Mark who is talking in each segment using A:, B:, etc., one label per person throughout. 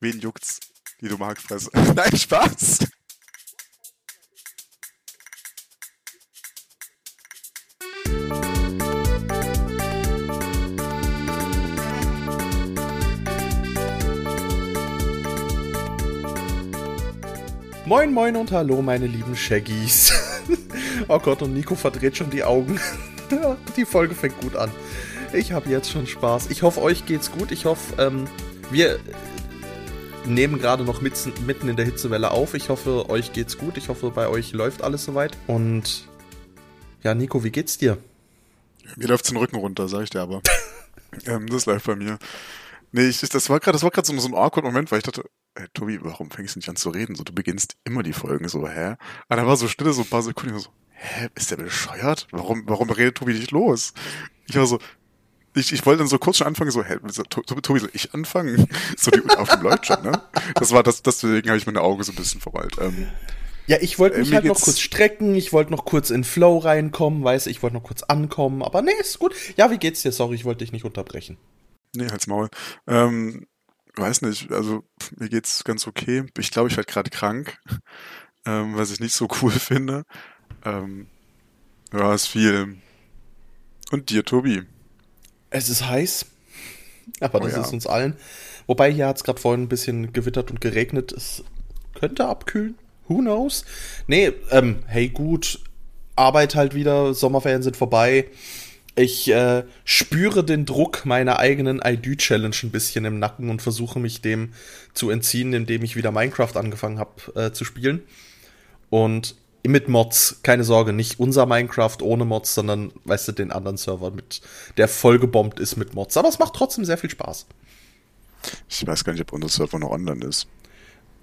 A: Wen juckt's? Die dumme Hackfresse. Nein, Spaß!
B: Moin, moin und hallo, meine lieben Shaggies. oh Gott, und Nico verdreht schon die Augen. die Folge fängt gut an. Ich habe jetzt schon Spaß. Ich hoffe, euch geht's gut. Ich hoffe, ähm, wir nehmen gerade noch mitten in der Hitzewelle auf. Ich hoffe, euch geht's gut. Ich hoffe, bei euch läuft alles soweit. Und ja, Nico, wie geht's dir?
A: Mir läuft's den Rücken runter, sag ich dir aber. ähm, das läuft bei mir. Nee, ich, das war gerade, so, so ein awkward Moment, weil ich dachte, hey, Tobi, warum fängst du nicht an zu reden? So, du beginnst immer die Folgen so, hä? Aber da war so Stille, so ein paar Sekunden, so, hä, ist der bescheuert? Warum, warum redet Tobi nicht los? Ich war so, ich, ich wollte dann so kurz schon anfangen, so, hä, Tobi, Tobi soll ich anfangen? So, die auf dem läuft schon, ne? Das war das, deswegen habe ich meine Augen so ein bisschen verweilt. Ähm,
B: ja, ich wollte mich äh, halt noch kurz strecken, ich wollte noch kurz in Flow reinkommen, weiß ich wollte noch kurz ankommen, aber nee, ist gut. Ja, wie geht's dir? Sorry, ich wollte dich nicht unterbrechen.
A: Nee, halt's Maul. Ähm, weiß nicht, also mir geht's ganz okay. Ich glaube, ich werde gerade krank, ähm, was ich nicht so cool finde. Ähm, ja, ist viel. Und dir, Tobi?
B: Es ist heiß, aber oh, das ja. ist uns allen. Wobei hier hat es gerade vorhin ein bisschen gewittert und geregnet. Es könnte abkühlen. Who knows? Nee, ähm, hey gut, Arbeit halt wieder, Sommerferien sind vorbei. Ich äh, spüre den Druck meiner eigenen ID-Challenge ein bisschen im Nacken und versuche mich dem zu entziehen, indem ich wieder Minecraft angefangen habe äh, zu spielen. Und mit Mods, keine Sorge, nicht unser Minecraft ohne Mods, sondern, weißt du, den anderen Server mit, der vollgebombt ist mit Mods. Aber es macht trotzdem sehr viel Spaß.
A: Ich weiß gar nicht, ob unser Server noch online ist.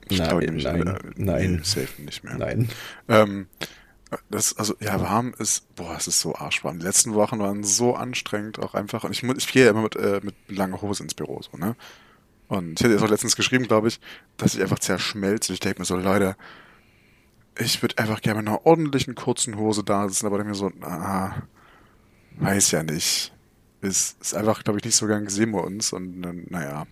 B: Ich nein, glaube nämlich, nein, äh, nein.
A: Safe nicht mehr.
B: Nein.
A: Ähm, das, also, ja, warm ist, boah, es ist so arschwarm. Die letzten Wochen waren so anstrengend, auch einfach. Und ich, ich gehe ja immer mit, äh, mit langer Hose ins Büro, so, ne? Und ich hätte jetzt auch letztens geschrieben, glaube ich, dass ich einfach zerschmelze. Ich denke mir so, Leute, ich würde einfach gerne mit einer ordentlichen kurzen Hose da sitzen, aber denke mir so, ah, weiß ja nicht. Ist, ist einfach, glaube ich, nicht so gern gesehen bei uns und dann, naja.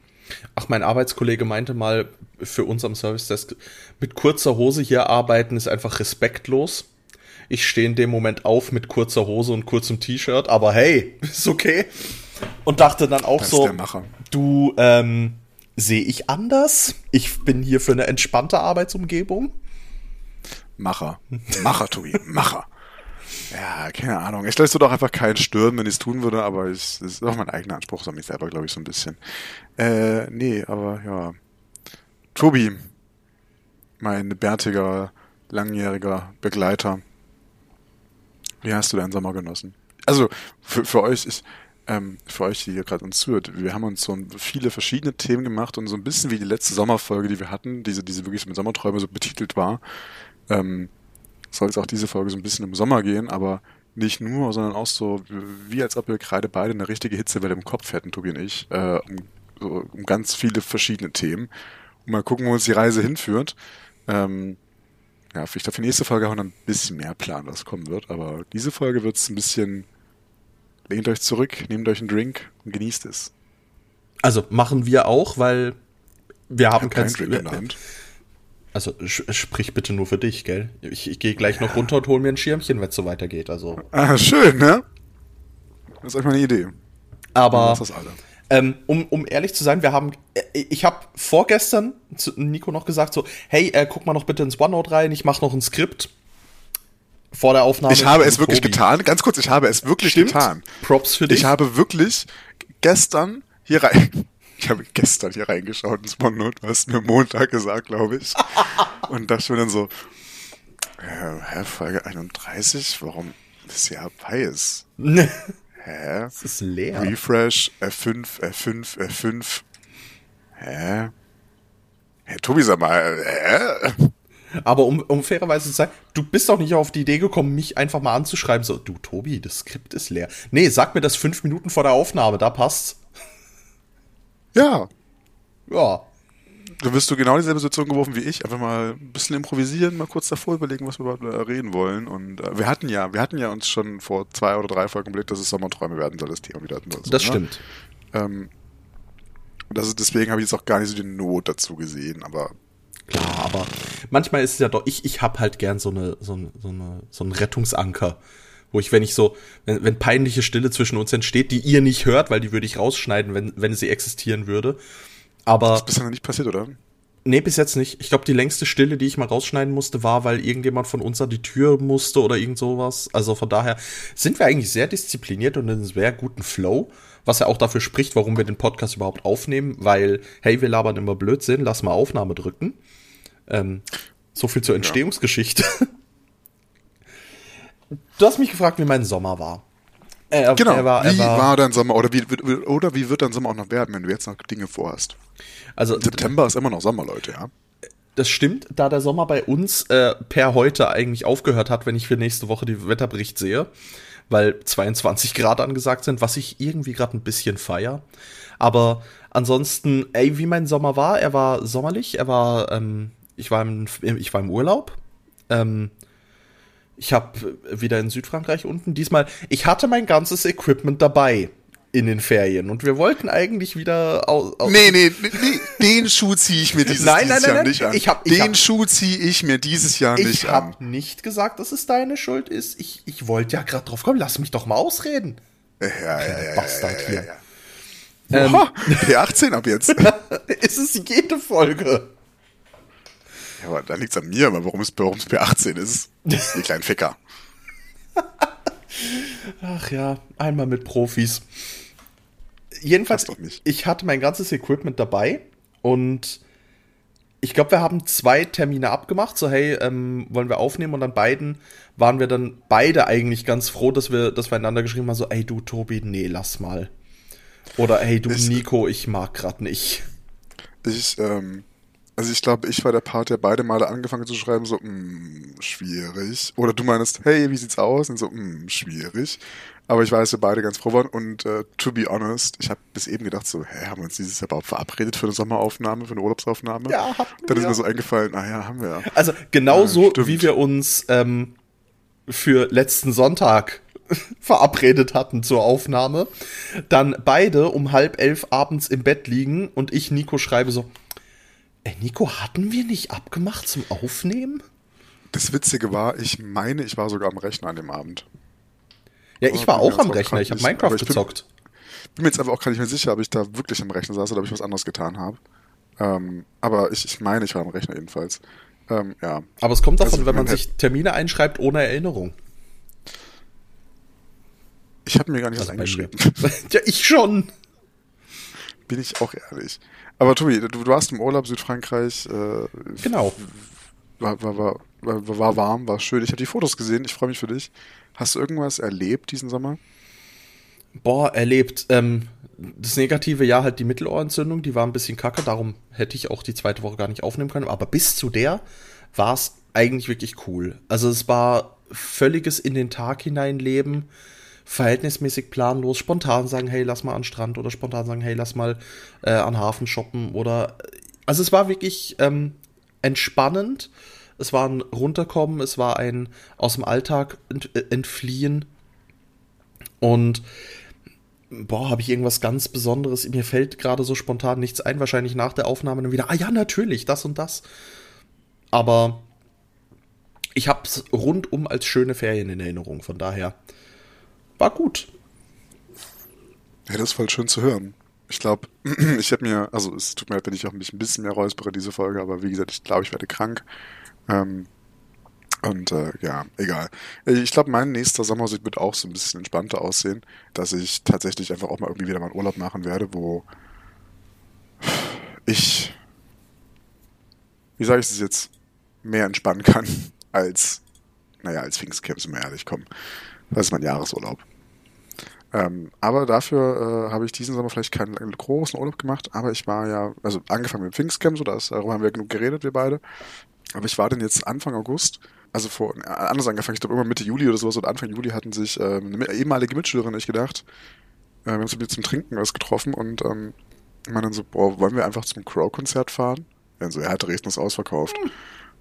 B: Ach, mein Arbeitskollege meinte mal für uns am Service Desk, mit kurzer Hose hier arbeiten ist einfach respektlos. Ich stehe in dem Moment auf mit kurzer Hose und kurzem T-Shirt, aber hey, ist okay. Und dachte dann auch das so, du, ähm, sehe ich anders? Ich bin hier für eine entspannte Arbeitsumgebung.
A: Macher. Macher, Tobi. Macher. Ja, keine Ahnung. Ich lässt doch einfach keinen stören, wenn ich es tun würde, aber es ist auch mein eigener Anspruch an mich selber, glaube ich, so ein bisschen. Äh, nee, aber ja. Tobi, mein bärtiger, langjähriger Begleiter. Wie hast du deinen Sommer genossen? Also, für, für euch ist, ähm, für euch, die hier gerade uns zuhört, wir haben uns so viele verschiedene Themen gemacht und so ein bisschen wie die letzte Sommerfolge, die wir hatten, diese, diese wirklich mit Sommerträume so betitelt war, ähm, soll es auch diese Folge so ein bisschen im Sommer gehen, aber nicht nur, sondern auch so, wie als ob wir gerade beide eine richtige Hitzewelle im Kopf hätten, Tobi und ich, äh, um, so, um ganz viele verschiedene Themen. Und mal gucken, wo uns die Reise hinführt. Ähm, ja, vielleicht auf die nächste Folge auch noch ein bisschen mehr planen, was kommen wird, aber diese Folge wird es ein bisschen, lehnt euch zurück, nehmt euch einen Drink und genießt es.
B: Also machen wir auch, weil wir haben
A: keinen kein Drink in der Hand.
B: Also sprich bitte nur für dich, gell? Ich, ich gehe gleich noch runter und hol mir ein Schirmchen, wenn es so weitergeht. Also.
A: Ah, schön, ne? Das ist euch mal eine Idee.
B: Aber ähm, um, um ehrlich zu sein, wir haben, äh, ich habe vorgestern zu Nico noch gesagt so, hey, äh, guck mal noch bitte ins OneNote rein, ich mache noch ein Skript vor der Aufnahme.
A: Ich habe es wirklich Tobi. getan. Ganz kurz, ich habe es wirklich Stimmt. getan.
B: Props für dich.
A: Ich habe wirklich gestern hier rein ich habe gestern hier reingeschaut ins OneNote, du hast mir Montag gesagt, glaube ich. und dachte mir dann so, äh, hä, Folge 31, warum ist ja weiß?
B: Hä? Es ist leer.
A: Refresh, F5, F5, F5. Hä? Hä, Tobi, sag mal, hä?
B: Aber um, um fairerweise zu sagen, du bist doch nicht auf die Idee gekommen, mich einfach mal anzuschreiben, so, du Tobi, das Skript ist leer. Nee, sag mir das fünf Minuten vor der Aufnahme, da passt's.
A: Ja.
B: Ja.
A: Du wirst du genau dieselbe Situation geworfen wie ich. Einfach mal ein bisschen improvisieren, mal kurz davor überlegen, was wir überhaupt äh, reden wollen. Und äh, wir hatten ja, wir hatten ja uns schon vor zwei oder drei Folgen geblickt, dass es Sommerträume werden soll, das Thema wieder.
B: So, das ne? stimmt.
A: Ähm, das ist, deswegen habe ich jetzt auch gar nicht so die Not dazu gesehen, aber.
B: Klar, aber manchmal ist es ja doch, ich, ich hab halt gern so eine, so eine, so eine, so einen Rettungsanker. Wo ich, wenn ich so, wenn, wenn peinliche Stille zwischen uns entsteht, die ihr nicht hört, weil die würde ich rausschneiden, wenn, wenn sie existieren würde. Aber. Das
A: ist bisher noch nicht passiert, oder?
B: Nee, bis jetzt nicht. Ich glaube, die längste Stille, die ich mal rausschneiden musste, war, weil irgendjemand von uns an die Tür musste oder irgend sowas. Also von daher sind wir eigentlich sehr diszipliniert und in einem sehr guten Flow, was ja auch dafür spricht, warum wir den Podcast überhaupt aufnehmen, weil, hey, wir labern immer Blödsinn, lass mal Aufnahme drücken. Ähm, so viel zur Entstehungsgeschichte. Ja. Du hast mich gefragt, wie mein Sommer war.
A: Äh, genau. War, wie war, war, dein Sommer oder wie, oder wie wird dein Sommer auch noch werden, wenn du jetzt noch Dinge vorhast? Also September ist immer noch Sommer, Leute, ja.
B: Das stimmt, da der Sommer bei uns äh, per heute eigentlich aufgehört hat, wenn ich für nächste Woche die Wetterbericht sehe, weil 22 Grad angesagt sind, was ich irgendwie gerade ein bisschen feier. Aber ansonsten, ey, wie mein Sommer war, er war sommerlich, er war, ähm, ich war im, ich war im Urlaub. Ähm, ich habe wieder in Südfrankreich unten. Diesmal, ich hatte mein ganzes Equipment dabei in den Ferien und wir wollten eigentlich wieder aus.
A: aus nee, nee, nee, den Schuh ziehe ich mir dieses, nein, dieses nein, nein, Jahr nicht an. Ich hab, ich den hab, Schuh ziehe ich mir dieses Jahr nicht an. Ich habe
B: nicht gesagt, dass es deine Schuld ist. Ich, ich wollte ja gerade drauf kommen. Lass mich doch mal ausreden.
A: Ja, ja, ja, Bastard ja, ja, ja. Ähm, Oha, P18 ab jetzt.
B: ist es jede Folge.
A: Ja, aber da liegt es an mir, aber warum es, warum es P18 ist. Die kleinen Ficker.
B: Ach ja, einmal mit Profis jedenfalls, ich hatte mein ganzes Equipment dabei und ich glaube, wir haben zwei Termine abgemacht. So, hey, ähm, wollen wir aufnehmen? Und an beiden waren wir dann beide eigentlich ganz froh, dass wir, dass wir einander geschrieben haben, so, ey, du Tobi, nee, lass mal. Oder hey, du ich, Nico, ich mag grad nicht.
A: Ich, ähm, also ich glaube, ich war der Part, der beide Male angefangen zu schreiben, so, mh, mm, schwierig. Oder du meinst, hey, wie sieht's aus? Und so, mh, mm, schwierig. Aber ich weiß, wir beide ganz froh waren. Und äh, to be honest, ich habe bis eben gedacht, so, hä, haben wir uns dieses Jahr überhaupt verabredet für eine Sommeraufnahme, für eine Urlaubsaufnahme? Ja, haben wir. Dann ist mir so eingefallen, ah ja, haben wir ja.
B: Also genauso, ja, wie wir uns ähm, für letzten Sonntag verabredet hatten zur Aufnahme, dann beide um halb elf abends im Bett liegen und ich Nico schreibe so, Ey, Nico, hatten wir nicht abgemacht zum Aufnehmen?
A: Das Witzige war, ich meine, ich war sogar am Rechner an dem Abend.
B: Ja, ich war auch am Rechner, ich habe Minecraft ich gezockt.
A: Bin, bin mir jetzt einfach auch gar nicht mehr sicher, ob ich da wirklich am Rechner saß oder ob ich was anderes getan habe. Ähm, aber ich, ich meine, ich war am Rechner jedenfalls. Ähm, ja.
B: Aber es kommt davon, also, wenn man sich Termine einschreibt ohne Erinnerung.
A: Ich habe mir gar nicht was eingeschrieben.
B: ja, ich schon.
A: Bin ich auch ehrlich. Aber Tobi, du, du warst im Urlaub Südfrankreich. Äh,
B: genau.
A: War, war, war, war, war warm, war schön. Ich habe die Fotos gesehen, ich freue mich für dich. Hast du irgendwas erlebt diesen Sommer?
B: Boah, erlebt. Ähm, das negative Jahr halt die Mittelohrentzündung, die war ein bisschen kacke, darum hätte ich auch die zweite Woche gar nicht aufnehmen können. Aber bis zu der war es eigentlich wirklich cool. Also es war völliges in den Tag hineinleben verhältnismäßig planlos spontan sagen, hey, lass mal an Strand oder spontan sagen, hey, lass mal äh, an Hafen shoppen oder also es war wirklich ähm, entspannend. Es war ein Runterkommen, es war ein aus dem Alltag ent äh, entfliehen. Und boah, habe ich irgendwas ganz Besonderes? Mir fällt gerade so spontan nichts ein. Wahrscheinlich nach der Aufnahme dann wieder, ah ja, natürlich, das und das. Aber ich habe es rundum als schöne Ferien in Erinnerung. Von daher war gut.
A: Ja, das ist voll schön zu hören. Ich glaube, ich habe mir, also es tut mir leid, wenn ich auch mich ein bisschen mehr räuspere, diese Folge, aber wie gesagt, ich glaube, ich werde krank. Ähm, und äh, ja, egal. Ich glaube, mein nächster Sommer wird auch so ein bisschen entspannter aussehen, dass ich tatsächlich einfach auch mal irgendwie wieder mal einen Urlaub machen werde, wo ich, wie sage ich es jetzt, mehr entspannen kann als, naja, als Pfingstcamp, sind wir ehrlich, komm. Das ist mein Jahresurlaub. Ähm, aber dafür äh, habe ich diesen Sommer vielleicht keinen großen Urlaub gemacht, aber ich war ja, also angefangen mit dem Pfingstcamp, so das, darüber haben wir genug geredet, wir beide. Aber ich war dann jetzt Anfang August, also vor, äh, anders angefangen, ich glaube immer Mitte Juli oder sowas, oder Anfang Juli hatten sich äh, eine ehemalige Mitschülerin, ich gedacht, äh, wir haben uns zum Trinken was getroffen und ähm, man dann so, boah, wollen wir einfach zum Crow-Konzert fahren? Ja, so, ja, Dresden ist ausverkauft. Mhm.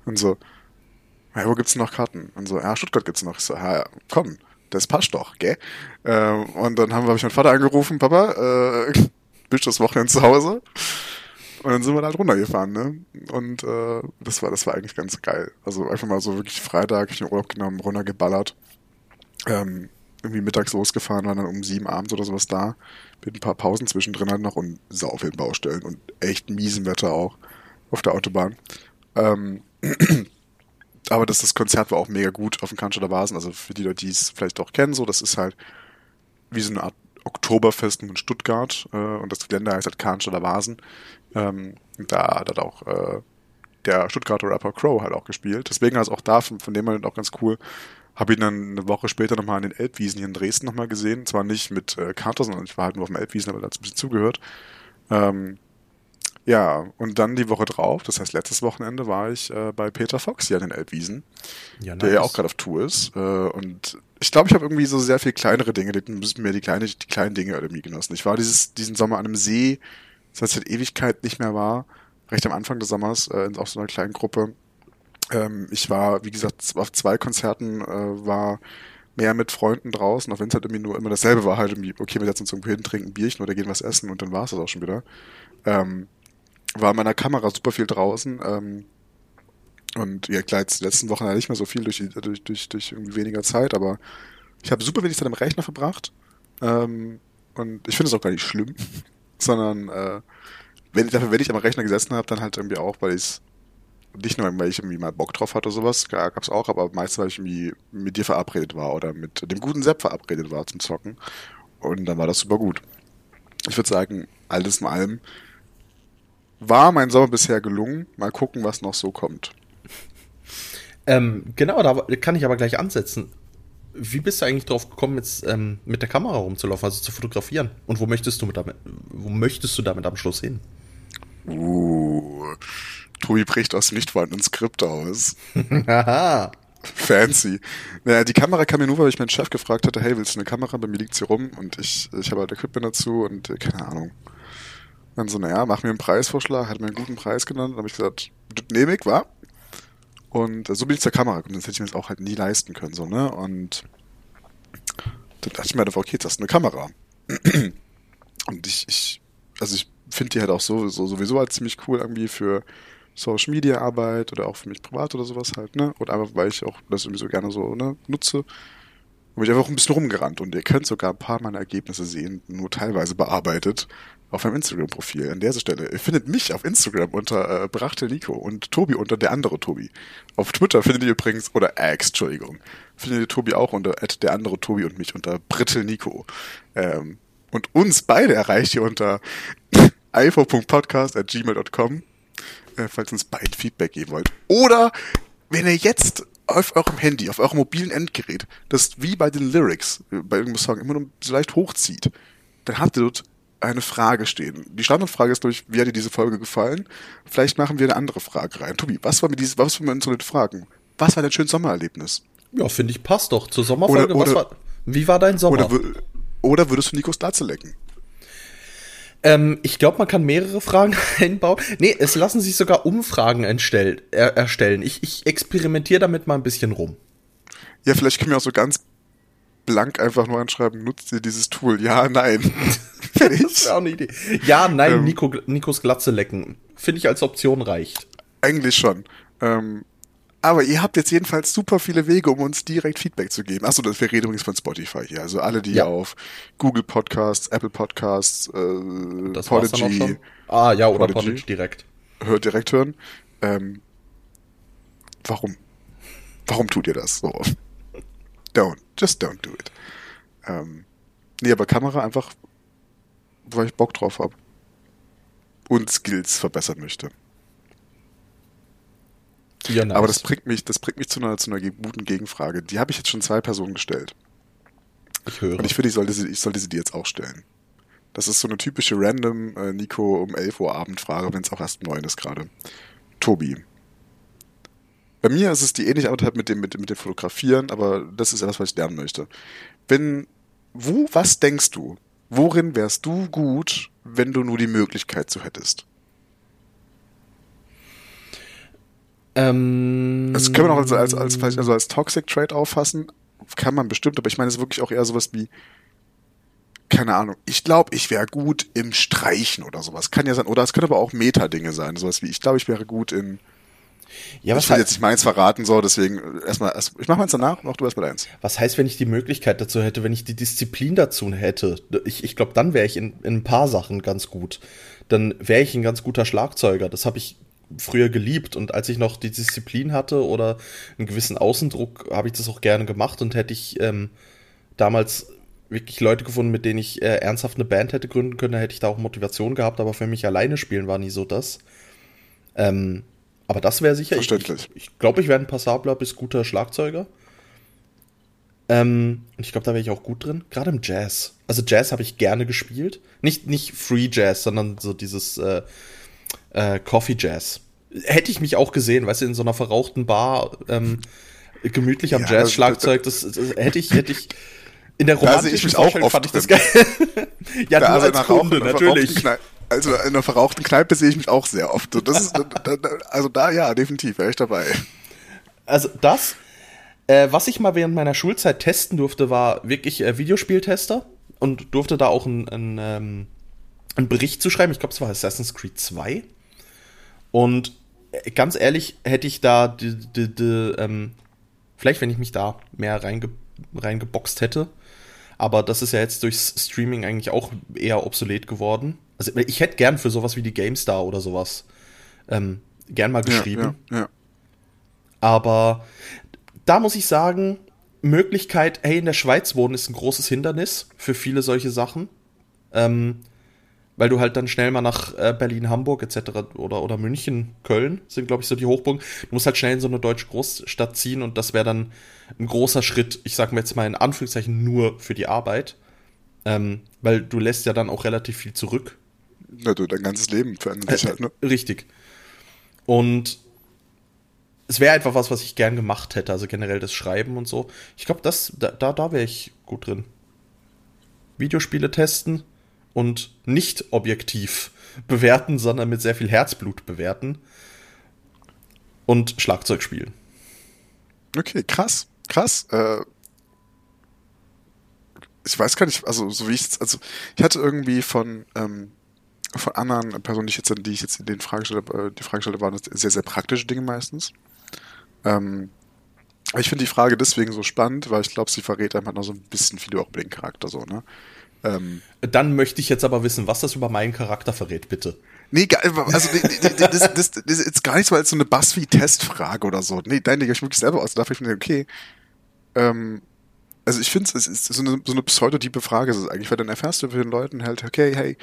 A: Und so, ja, wo gibt's noch Karten? Und so, ja, Stuttgart gibt's noch. Ich so, ja, komm das passt doch, gell? Ähm, und dann haben, habe ich meinen Vater angerufen, Papa, äh, typisch das Wochenende zu Hause. Und dann sind wir da halt runtergefahren, ne? Und äh, das war, das war eigentlich ganz geil. Also einfach mal so wirklich Freitag, ich den Urlaub genommen, runtergeballert. Ähm, irgendwie mittags losgefahren, waren dann um sieben abends oder sowas da. Mit ein paar Pausen zwischendrin halt noch und sau vielen Baustellen und echt miesen Wetter auch auf der Autobahn. Ähm, aber das, das Konzert war auch mega gut auf dem Cannstatter Vasen. Also für die Leute, die es vielleicht auch kennen, so, das ist halt wie so eine Art Oktoberfest in Stuttgart äh, und das Gelände heißt halt Cannstatter Vasen. Ähm, da hat auch äh, der Stuttgarter Rapper Crow halt auch gespielt. Deswegen ist auch da, von, von dem halt auch ganz cool. Habe ihn dann eine Woche später nochmal an den Elbwiesen hier in Dresden nochmal gesehen. Zwar nicht mit äh, Kater, sondern ich war halt nur auf dem Elbwiesen, aber da hat ein bisschen zugehört. Ähm, ja, und dann die Woche drauf, das heißt letztes Wochenende, war ich äh, bei Peter Fox hier an den Elbwiesen, ja, nice. der ja auch gerade auf Tour ist. Äh, und ich glaube, ich habe irgendwie so sehr viel kleinere Dinge, die müssen mir die, kleine, die kleinen Dinge irgendwie genossen. Ich war dieses, diesen Sommer an einem See, das heißt, seit Ewigkeit nicht mehr war, recht am Anfang des Sommers, äh, in auch so einer kleinen Gruppe. Ähm, ich war, wie gesagt, auf zwei Konzerten, äh, war mehr mit Freunden draußen, auch wenn es halt irgendwie nur immer dasselbe war, halt irgendwie, okay, wir setzen uns irgendwo hin, trinken Bierchen oder gehen was essen und dann war es das auch schon wieder. Ähm, war in meiner Kamera super viel draußen. Ähm, und ja, klar, jetzt letzten Wochen nicht mehr so viel durch, durch, durch, durch irgendwie weniger Zeit, aber ich habe super wenig Zeit am Rechner verbracht. Ähm, und ich finde es auch gar nicht schlimm, sondern äh, wenn, dafür, wenn ich am Rechner gesessen habe, dann halt irgendwie auch, weil ich nicht nur, weil ich irgendwie mal Bock drauf hatte oder sowas, gab es auch, aber meistens, weil ich irgendwie mit dir verabredet war oder mit dem guten Sepp verabredet war zum Zocken. Und dann war das super gut. Ich würde sagen, alles in allem war mein Sommer bisher gelungen. Mal gucken, was noch so kommt.
B: Ähm, genau, da kann ich aber gleich ansetzen. Wie bist du eigentlich drauf gekommen, jetzt ähm, mit der Kamera rumzulaufen, also zu fotografieren? Und wo möchtest du mit damit, wo möchtest du damit am Schluss hin?
A: Uh, Tobi bricht aus nicht vorhandenen Skript aus. Haha. Fancy. Naja, die Kamera kam mir nur, weil ich meinen Chef gefragt hatte, hey, willst du eine Kamera? Bei mir liegt sie rum und ich, ich habe halt Equipment dazu und äh, keine Ahnung. Dann so, naja, mach mir einen Preisvorschlag, hat mir einen guten Preis genannt. Dann habe ich gesagt, das nehme ich, wa? Und so bin ich zur Kamera gekommen, sonst hätte ich mir das auch halt nie leisten können, so, ne? Und dann dachte ich mir einfach, okay, jetzt hast du eine Kamera. Und ich, ich also ich finde die halt auch so, so sowieso halt ziemlich cool irgendwie für Social Media Arbeit oder auch für mich privat oder sowas halt, ne? Oder einfach, weil ich auch das irgendwie so gerne so, ne, nutze. Und bin ich einfach ein bisschen rumgerannt und ihr könnt sogar ein paar meiner Ergebnisse sehen, nur teilweise bearbeitet auf meinem Instagram-Profil. An der Stelle. Ihr findet mich auf Instagram unter äh, Brachte Nico und Tobi unter der andere Tobi. Auf Twitter findet ihr übrigens, oder X, Entschuldigung, findet ihr Tobi auch unter der andere Tobi und mich unter Brittel Nico. Ähm, und uns beide erreicht ihr unter ifo.podcast.gmail.com, äh, falls uns beide Feedback geben wollt. Oder wenn ihr jetzt auf eurem Handy, auf eurem mobilen Endgerät, das wie bei den Lyrics, äh, bei irgendeinem Song, immer nur so leicht hochzieht, dann habt ihr dort eine Frage stehen. Die Standardfrage ist, glaube ich, wie hat dir diese Folge gefallen? Vielleicht machen wir eine andere Frage rein. Tobi, was war mit dieses, was war mit unseren Fragen? Was war dein schönes Sommererlebnis?
B: Ja, finde ich, passt doch zur Sommerfolge. Oder, oder, war, wie war dein Sommer?
A: Oder, oder würdest du Nikos Glatze lecken?
B: Ähm, ich glaube, man kann mehrere Fragen einbauen. Nee, es lassen sich sogar Umfragen entstell, er, erstellen. Ich, ich experimentiere damit mal ein bisschen rum.
A: Ja, vielleicht können wir auch so ganz blank einfach nur anschreiben, nutzt ihr dieses Tool? Ja, nein.
B: Das wäre auch eine Idee. Ja, nein, ähm, Nico, Nikos Glatze lecken. Finde ich als Option reicht.
A: Eigentlich schon. Ähm, aber ihr habt jetzt jedenfalls super viele Wege, um uns direkt Feedback zu geben. Achso, wir reden übrigens von Spotify hier. Also alle, die ja. auf Google Podcasts, Apple Podcasts, äh,
B: das Podigy, Ah ja, oder Podigy, Podigy direkt.
A: Hört direkt hören. Ähm, warum? Warum tut ihr das so? Don't. Just don't do it. Ähm, nee, aber Kamera einfach, weil ich Bock drauf habe. Und Skills verbessern möchte. Ja, nice. Aber das bringt mich, das bringt mich zu einer, zu einer guten Gegenfrage. Die habe ich jetzt schon zwei Personen gestellt.
B: Ich höre.
A: Und ich finde, ich sollte sie, ich sollte sie dir jetzt auch stellen. Das ist so eine typische random äh, Nico um 11 Uhr Abendfrage, wenn es auch erst neun ist gerade. Tobi, bei mir ist es die ähnliche Arbeit mit dem, mit, mit dem Fotografieren, aber das ist etwas, was ich lernen möchte. Wenn, wo, was denkst du? Worin wärst du gut, wenn du nur die Möglichkeit zu hättest?
B: Ähm,
A: das können wir noch als, als, als, vielleicht also als Toxic Trade auffassen. Kann man bestimmt, aber ich meine, es ist wirklich auch eher sowas wie keine Ahnung, ich glaube, ich wäre gut im Streichen oder sowas. Kann ja sein. Oder es können aber auch Meta-Dinge sein. Sowas wie, ich glaube, ich wäre gut in. Ja, was ich will jetzt nicht meins verraten, so, deswegen erstmal, erst, ich mach meins danach, mach du erstmal eins.
B: Was heißt, wenn ich die Möglichkeit dazu hätte, wenn ich die Disziplin dazu hätte? Ich, ich glaube, dann wäre ich in, in ein paar Sachen ganz gut. Dann wäre ich ein ganz guter Schlagzeuger. Das habe ich früher geliebt und als ich noch die Disziplin hatte oder einen gewissen Außendruck, habe ich das auch gerne gemacht und hätte ich ähm, damals wirklich Leute gefunden, mit denen ich äh, ernsthaft eine Band hätte gründen können, da hätte ich da auch Motivation gehabt, aber für mich alleine spielen war nie so das. Ähm, aber das wäre sicher.
A: Verständlich.
B: Ich, ich glaube, ich wäre ein passabler bis guter Schlagzeuger. Ähm, und ich glaube, da wäre ich auch gut drin. Gerade im Jazz. Also Jazz habe ich gerne gespielt. Nicht, nicht Free Jazz, sondern so dieses äh, äh, Coffee Jazz. Hätte ich mich auch gesehen, weißt du, in so einer verrauchten Bar ähm, gemütlich am ja, Jazz-Schlagzeug, das, das, hätte ich, hätte ich in der
A: romantischen da ich mich auch
B: fand ich das geil. ja,
A: da, du als Kunde, natürlich. Also in einer verrauchten Kneipe sehe ich mich auch sehr oft. Das ist, also da ja, definitiv wäre ich dabei.
B: Also das, äh, was ich mal während meiner Schulzeit testen durfte, war wirklich äh, Videospieltester und durfte da auch ein, ein, ähm, einen Bericht zu schreiben. Ich glaube, es war Assassin's Creed 2. Und äh, ganz ehrlich, hätte ich da die, die, die, ähm, vielleicht, wenn ich mich da mehr reinge, reingeboxt hätte, aber das ist ja jetzt durchs Streaming eigentlich auch eher obsolet geworden. Also ich hätte gern für sowas wie die GameStar oder sowas ähm, gern mal geschrieben. Ja, ja, ja. Aber da muss ich sagen, Möglichkeit, hey, in der Schweiz wohnen ist ein großes Hindernis für viele solche Sachen. Ähm, weil du halt dann schnell mal nach äh, Berlin, Hamburg etc. oder, oder München, Köln sind, glaube ich, so die Hochburgen. Du musst halt schnell in so eine deutsche Großstadt ziehen und das wäre dann ein großer Schritt, ich sage mir jetzt mal in Anführungszeichen nur für die Arbeit. Ähm, weil du lässt ja dann auch relativ viel zurück.
A: Na du, dein ganzes Leben verändert sich
B: äh, halt, ne? Richtig. Und es wäre einfach was, was ich gern gemacht hätte, also generell das Schreiben und so. Ich glaube, das, da, da, da wäre ich gut drin. Videospiele testen, und nicht objektiv bewerten, sondern mit sehr viel Herzblut bewerten und Schlagzeug spielen.
A: Okay, krass, krass. Äh, ich weiß gar nicht, also so wie ich also ich hatte irgendwie von ähm, von anderen Personen, die ich jetzt, die ich jetzt in den Fragen stelle, äh, die Frage stelle, waren das sehr, sehr praktische Dinge meistens. Ähm, ich finde die Frage deswegen so spannend, weil ich glaube, sie verrät einem halt noch so ein bisschen viel über den Charakter so, ne?
B: Ähm, Dann möchte ich jetzt aber wissen, was das über meinen Charakter verrät, bitte.
A: Nee, also das, das, das, ist jetzt gar nicht so als so eine BuzzFeed-Testfrage oder so. Nee, nein, ich wirklich selber aus. Da ich mir, okay, ähm, also ich finde es ist so eine, so eine pseudotype Frage ist es eigentlich, weil dann erfährst du für den Leuten halt, okay, hey,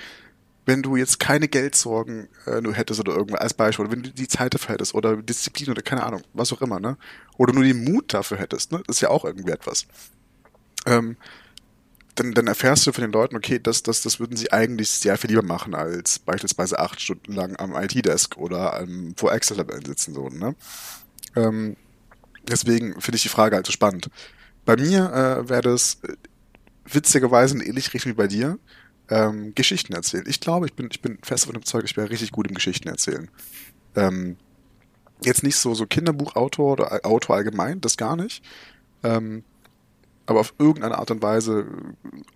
A: wenn du jetzt keine Geldsorgen äh, nur hättest oder irgendwas als Beispiel, oder wenn du die Zeit dafür hättest oder Disziplin oder keine Ahnung, was auch immer, ne? Oder nur den Mut dafür hättest, ne? Das ist ja auch irgendwie etwas. Ähm, dann, dann erfährst du von den Leuten, okay, das, das, das würden sie eigentlich sehr viel lieber machen, als beispielsweise acht Stunden lang am IT-Desk oder am, vor Excel-Tabellen sitzen, so, ne? Ähm, deswegen finde ich die Frage halt so spannend. Bei mir äh, wäre das äh, witzigerweise in ähnlich Richtung wie bei dir, ähm, Geschichten erzählen. Ich glaube, ich bin, ich bin fest davon überzeugt, ich wäre richtig gut im Geschichten erzählen. Ähm, jetzt nicht so, so Kinderbuchautor oder Autor allgemein, das gar nicht. Ähm, aber auf irgendeine Art und Weise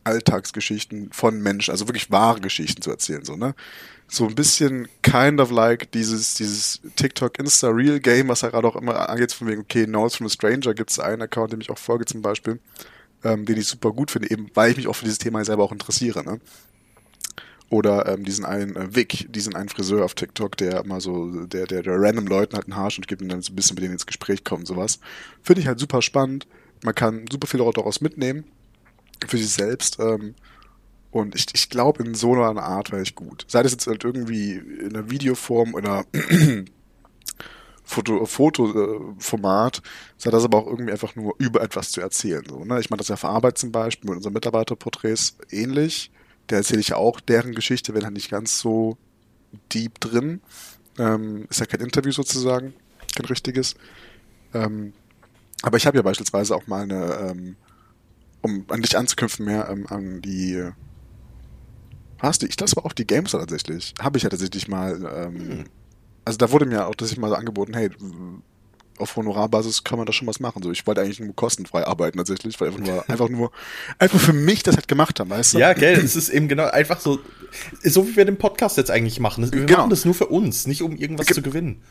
A: Alltagsgeschichten von Menschen, also wirklich wahre Geschichten zu erzählen, so, ne? So ein bisschen kind of like dieses, dieses TikTok Insta Real Game, was ja gerade auch immer angeht, von wegen, okay, Notes from a Stranger gibt es einen Account, dem ich auch folge zum Beispiel, ähm, den ich super gut finde, eben weil ich mich auch für dieses Thema selber auch interessiere, ne? Oder ähm, diesen einen äh, Vic, diesen einen Friseur auf TikTok, der immer so, der, der, der random Leuten halt einen Haarschnitt gibt und dann so ein bisschen mit denen ins Gespräch kommt, sowas. Finde ich halt super spannend man kann super viel daraus mitnehmen für sich selbst. Ähm, und ich, ich glaube, in so einer Art wäre ich gut. Sei das jetzt halt irgendwie in einer Videoform oder Foto, Fotoformat, sei das aber auch irgendwie einfach nur über etwas zu erzählen. So, ne? Ich meine das ja für Arbeit zum Beispiel mit unseren Mitarbeiterporträts ähnlich. Da erzähle ich ja auch deren Geschichte, wenn halt nicht ganz so deep drin. Ähm, ist ja kein Interview sozusagen, kein richtiges. Ähm, aber ich habe ja beispielsweise auch mal eine, ähm, um an dich anzuknüpfen, mehr ähm, an die. Hast du? Ich das war auch die Games tatsächlich. Habe ich ja tatsächlich mal. Ähm, hm. Also da wurde mir auch tatsächlich mal so angeboten, hey, auf Honorarbasis kann man da schon was machen. So, ich wollte eigentlich nur kostenfrei arbeiten tatsächlich, weil einfach nur, einfach nur, einfach für mich das halt gemacht haben, weißt du?
B: Ja, gell, es ist eben genau einfach so, so wie wir den Podcast jetzt eigentlich machen. Wir genau. machen das nur für uns, nicht um irgendwas Ge zu gewinnen.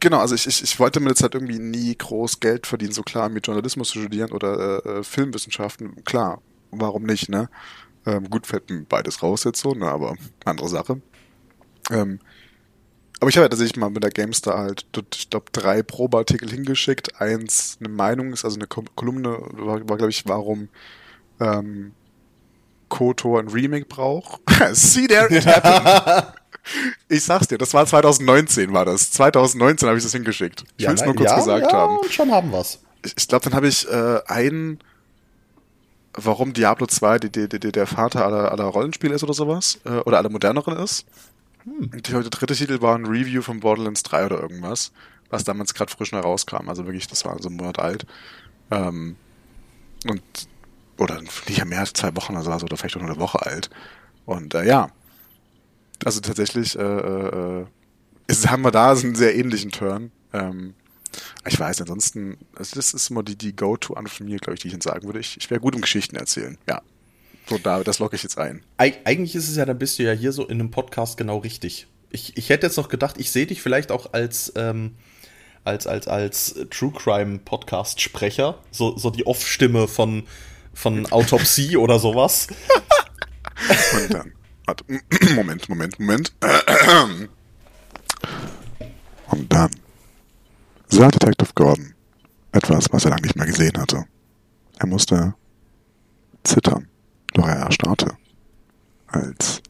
A: Genau, also ich, ich, ich wollte mir jetzt halt irgendwie nie groß Geld verdienen, so klar, mit Journalismus zu studieren oder äh, äh Filmwissenschaften, klar, warum nicht, ne? Ähm, gut, fällt mir beides raus jetzt so, ne, aber andere Sache. Ähm, aber ich habe ja tatsächlich mal mit der GameStar halt, ich glaube, drei Probeartikel hingeschickt. Eins eine Meinung ist, also eine Kolumne war, war glaube ich, warum ähm, Kotor ein Remake braucht. See there, it happened. ich sag's dir, das war 2019 war das. 2019 habe ich das hingeschickt. Ich
B: ja,
A: will es nur kurz
B: ja,
A: gesagt
B: ja,
A: haben.
B: schon haben wir's.
A: Ich, ich glaube, dann habe ich äh, einen warum Diablo 2 die, die, die, der Vater aller, aller Rollenspiele ist oder sowas. Äh, oder aller moderneren ist. Hm. Der dritte Titel war ein Review von Borderlands 3 oder irgendwas, was damals gerade frisch herauskam. Also wirklich, das war so ein Monat alt. Ähm, und, oder nicht mehr als zwei Wochen oder so, oder vielleicht auch nur eine Woche alt. Und äh, ja, also tatsächlich äh, äh, ist, haben wir da einen sehr ähnlichen Turn. Ähm, ich weiß, ansonsten, also das ist immer die, die Go-To-Antwort von mir, glaube ich, die ich Ihnen sagen würde. Ich, ich wäre gut im Geschichten erzählen, ja. So, da, das locke ich jetzt ein.
B: Eig eigentlich ist es ja, da bist du ja hier so in einem Podcast genau richtig. Ich, ich hätte jetzt noch gedacht, ich sehe dich vielleicht auch als, ähm, als, als, als True Crime Podcast Sprecher. So, so die Off-Stimme von, von Autopsie oder sowas.
A: Und dann, warte, Moment, Moment, Moment. Und dann sah Detective Gordon etwas, was er lange nicht mehr gesehen hatte. Er musste zittern. Doch er erstarrte, als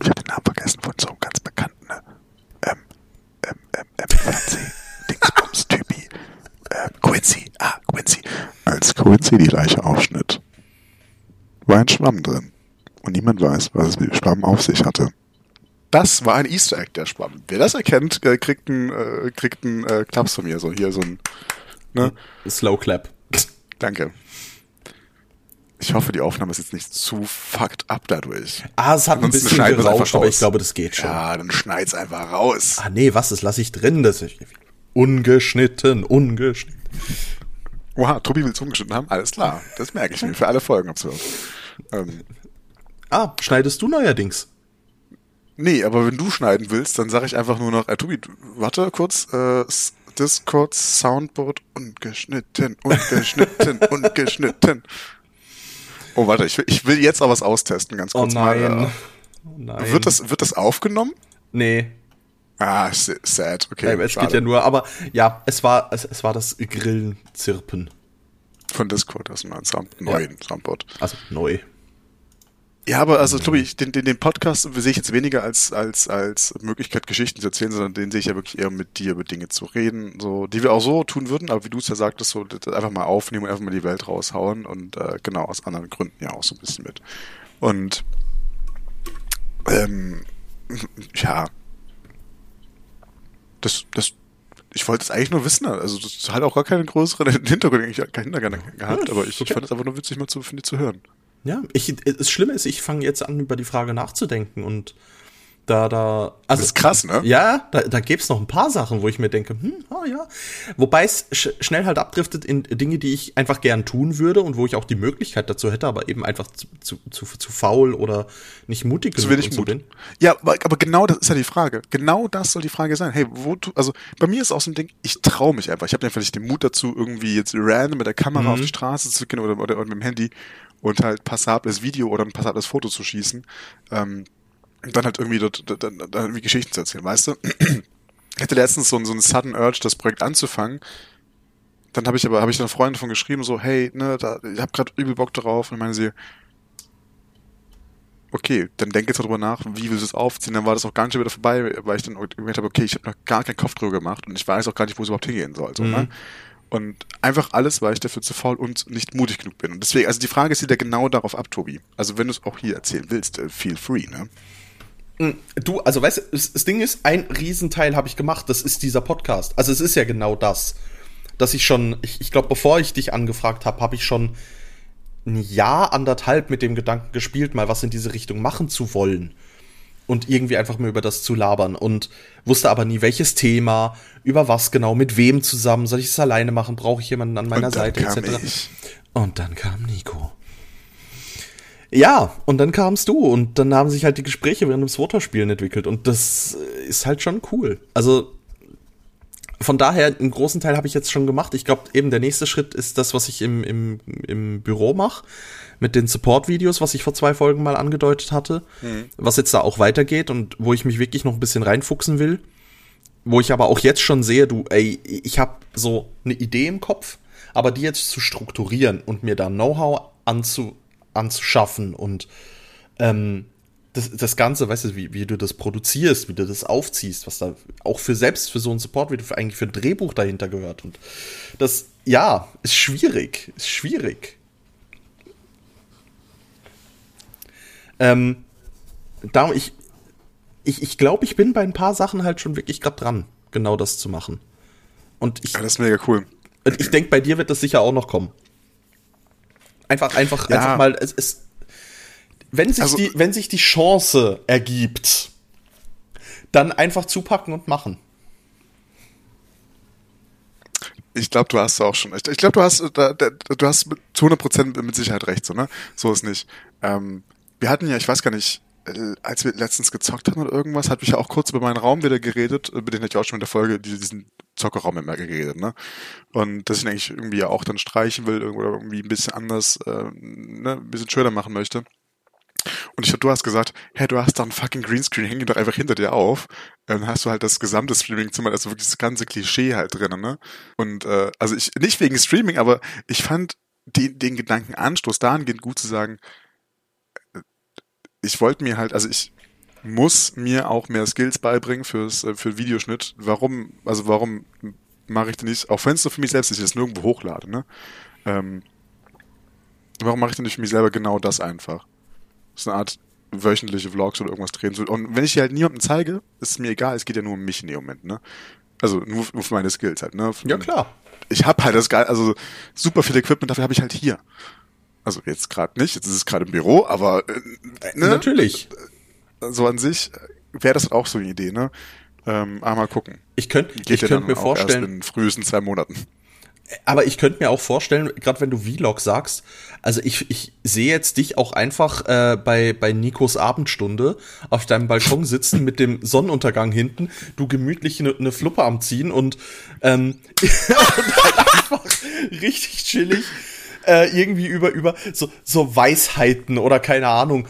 A: ich habe den Namen vergessen von so einem ganz bekannten ne? ähm, ähm, ähm, ähm, Fernseh, Dingsbums, Typi, äh, Quincy, ah, Quincy. Als Quincy die Leiche aufschnitt, war ein Schwamm drin und niemand weiß, was es mit dem Schwamm auf sich hatte. Das war ein Easter Egg, der Schwamm. Wer das erkennt, äh, kriegt einen, äh, kriegt einen äh, Klaps von mir, so hier so ein
B: ne? Slow Clap.
A: Danke. Ich hoffe, die Aufnahme ist jetzt nicht zu fucked up dadurch.
B: Ah, es hat ein bisschen gerauscht, aber ich glaube, das geht schon.
A: Ja, dann schneid's einfach raus.
B: Ah, nee, was, das lasse ich drin. Das ist ungeschnitten, ungeschnitten.
A: Oha, Tobi will es umgeschnitten haben? Alles klar. Das merke ich mir für alle Folgen.
B: Ähm. Ah, schneidest du neuerdings?
A: Nee, aber wenn du schneiden willst, dann sage ich einfach nur noch, äh, Tobi, warte kurz, äh, Discord Soundboard ungeschnitten, ungeschnitten, ungeschnitten. Oh, warte, ich will, ich will jetzt auch was austesten, ganz kurz
B: oh nein. mal.
A: Oh nein. Wird das, wird das aufgenommen?
B: Nee.
A: Ah, sad, okay.
B: Ja, es geht ja nur, aber ja, es war, es, es war das Grillenzirpen.
A: Von Discord, das ist ein Sound, neuen ja. Soundboard.
B: Also neu.
A: Ja, aber also Tobi, den, den, den Podcast sehe ich jetzt weniger als, als, als Möglichkeit, Geschichten zu erzählen, sondern den sehe ich ja wirklich eher mit dir über Dinge zu reden, so, die wir auch so tun würden, aber wie du es ja sagtest, so einfach mal aufnehmen und einfach mal die Welt raushauen und äh, genau, aus anderen Gründen ja auch so ein bisschen mit. Und ähm, ja, das, das, ich wollte es eigentlich nur wissen, also das hat auch gar keinen größeren Hintergrund, ich keinen Hintergrund gehabt, aber ich, ich fand es einfach nur witzig, mal zu, finde, zu hören.
B: Ja, ich, das Schlimme ist, ich fange jetzt an, über die Frage nachzudenken und da, da, also.
A: Das ist krass, ne?
B: Ja, da, da gäbe es noch ein paar Sachen, wo ich mir denke, hm, ah ja. Wobei es sch schnell halt abdriftet in Dinge, die ich einfach gern tun würde und wo ich auch die Möglichkeit dazu hätte, aber eben einfach zu, zu, zu, zu faul oder nicht mutig
A: genug wenig Mut. bin. Ja, aber, aber genau das ist ja die Frage. Genau das soll die Frage sein. Hey, wo du, also bei mir ist auch so ein Ding, ich traue mich einfach. Ich habe einfach nicht den Mut dazu, irgendwie jetzt random mit der Kamera mhm. auf die Straße zu gehen oder, oder, oder mit dem Handy und halt passables Video oder ein passables Foto zu schießen. Ähm, dann halt irgendwie, dort, dann, dann irgendwie Geschichten zu erzählen, weißt du? Ich hatte letztens so, so einen sudden Urge, das Projekt anzufangen. Dann habe ich aber, habe ich dann Freunde von geschrieben, so, hey, ne, da, ich habe gerade übel Bock drauf. Und ich meine sie, okay, dann denk jetzt darüber nach, wie willst du es aufziehen? Dann war das auch gar nicht wieder vorbei, weil ich dann gemerkt habe, okay, ich habe noch gar keinen Kopf drüber gemacht und ich weiß auch gar nicht, wo es überhaupt hingehen soll. So, ne? mhm. ne? Und einfach alles, weil ich dafür zu faul und nicht mutig genug bin. Und deswegen, also die Frage ist wieder genau darauf ab, Tobi. Also wenn du es auch hier erzählen willst, äh, feel free, ne?
B: Mm, du, also weißt du, das Ding ist, ein Riesenteil habe ich gemacht, das ist dieser Podcast. Also es ist ja genau das. Dass ich schon, ich, ich glaube, bevor ich dich angefragt habe, habe ich schon ein Jahr, anderthalb mit dem Gedanken gespielt, mal was in diese Richtung machen zu wollen. und irgendwie einfach mal über das zu labern und wusste aber nie, welches Thema, über was genau, mit wem zusammen, soll ich es alleine machen, brauche ich jemanden an meiner Seite, etc. Ich. Und dann kam Nico. Ja, und dann kamst du und dann haben sich halt die Gespräche während dem Swotter-Spielen entwickelt und das ist halt schon cool. Also von daher, einen großen Teil habe ich jetzt schon gemacht. Ich glaube, eben der nächste Schritt ist das, was ich im, im, im Büro mache, mit den Support-Videos, was ich vor zwei Folgen mal angedeutet hatte, mhm. was jetzt da auch weitergeht und wo ich mich wirklich noch ein bisschen reinfuchsen will. Wo ich aber auch jetzt schon sehe, du, ey, ich habe so eine Idee im Kopf, aber die jetzt zu strukturieren und mir da Know-how anzu, anzuschaffen und ähm, das, das Ganze, weißt du, wie, wie du das produzierst, wie du das aufziehst, was da auch für selbst für so ein Support, wie du eigentlich für ein Drehbuch dahinter gehört. Und das, ja, ist schwierig. Ist schwierig. Ähm, darum, ich, ich, ich glaube, ich bin bei ein paar Sachen halt schon wirklich gerade dran, genau das zu machen. Und ich.
A: Ja, das ist mega cool.
B: Und ich denke, bei dir wird das sicher auch noch kommen. Einfach, einfach, ja. einfach mal, es, es, wenn sich, also, die, wenn sich die Chance ergibt, dann einfach zupacken und machen.
A: Ich glaube, du hast auch schon. Ich, ich glaube, du hast, du hast zu 100% mit Sicherheit recht, so, ne? So ist nicht. Ähm, wir hatten ja, ich weiß gar nicht, als wir letztens gezockt haben oder irgendwas, hat mich ja auch kurz über meinen Raum wieder geredet, über den hatte ich auch schon in der Folge diesen Zockerraum immer geredet, ne? Und dass ich eigentlich irgendwie ja auch dann streichen will oder irgendwie ein bisschen anders, äh, ne, ein bisschen schöner machen möchte. Und ich du hast gesagt, hey, du hast da einen fucking Greenscreen, häng ihn doch einfach hinter dir auf. Dann hast du halt das gesamte Streaming-Zimmer, also wirklich das ganze Klischee halt drin, ne? Und äh, also ich, nicht wegen Streaming, aber ich fand den, den Gedankenanstoß dahingehend gut zu sagen, äh, ich wollte mir halt, also ich muss mir auch mehr Skills beibringen fürs äh, für Videoschnitt. Warum, also warum mache ich denn nicht, auch wenn es so für mich selbst ist, ich das nirgendwo hochlade, ne? Ähm, warum mache ich denn nicht für mich selber genau das einfach? so eine Art wöchentliche Vlogs oder irgendwas drehen. Und wenn ich die halt niemandem zeige, ist es mir egal, es geht ja nur um mich in dem Moment, ne? Also nur, nur für meine Skills halt, ne?
B: ja, klar.
A: Ich habe halt das geil, also super viel Equipment, dafür habe ich halt hier. Also jetzt gerade nicht, jetzt ist es gerade im Büro, aber äh,
B: ne? Natürlich.
A: So an sich wäre das auch so eine Idee, ne? Ähm, aber mal gucken.
B: Ich könnte ich könnt mir vorstellen.
A: in frühesten zwei Monaten.
B: Aber ich könnte mir auch vorstellen, gerade wenn du Vlog sagst, also ich, ich sehe jetzt dich auch einfach äh, bei, bei Nikos Abendstunde auf deinem Balkon sitzen mit dem Sonnenuntergang hinten, du gemütlich eine ne Fluppe am Ziehen und, ähm, und halt einfach richtig chillig äh, irgendwie über, über so, so Weisheiten oder keine Ahnung,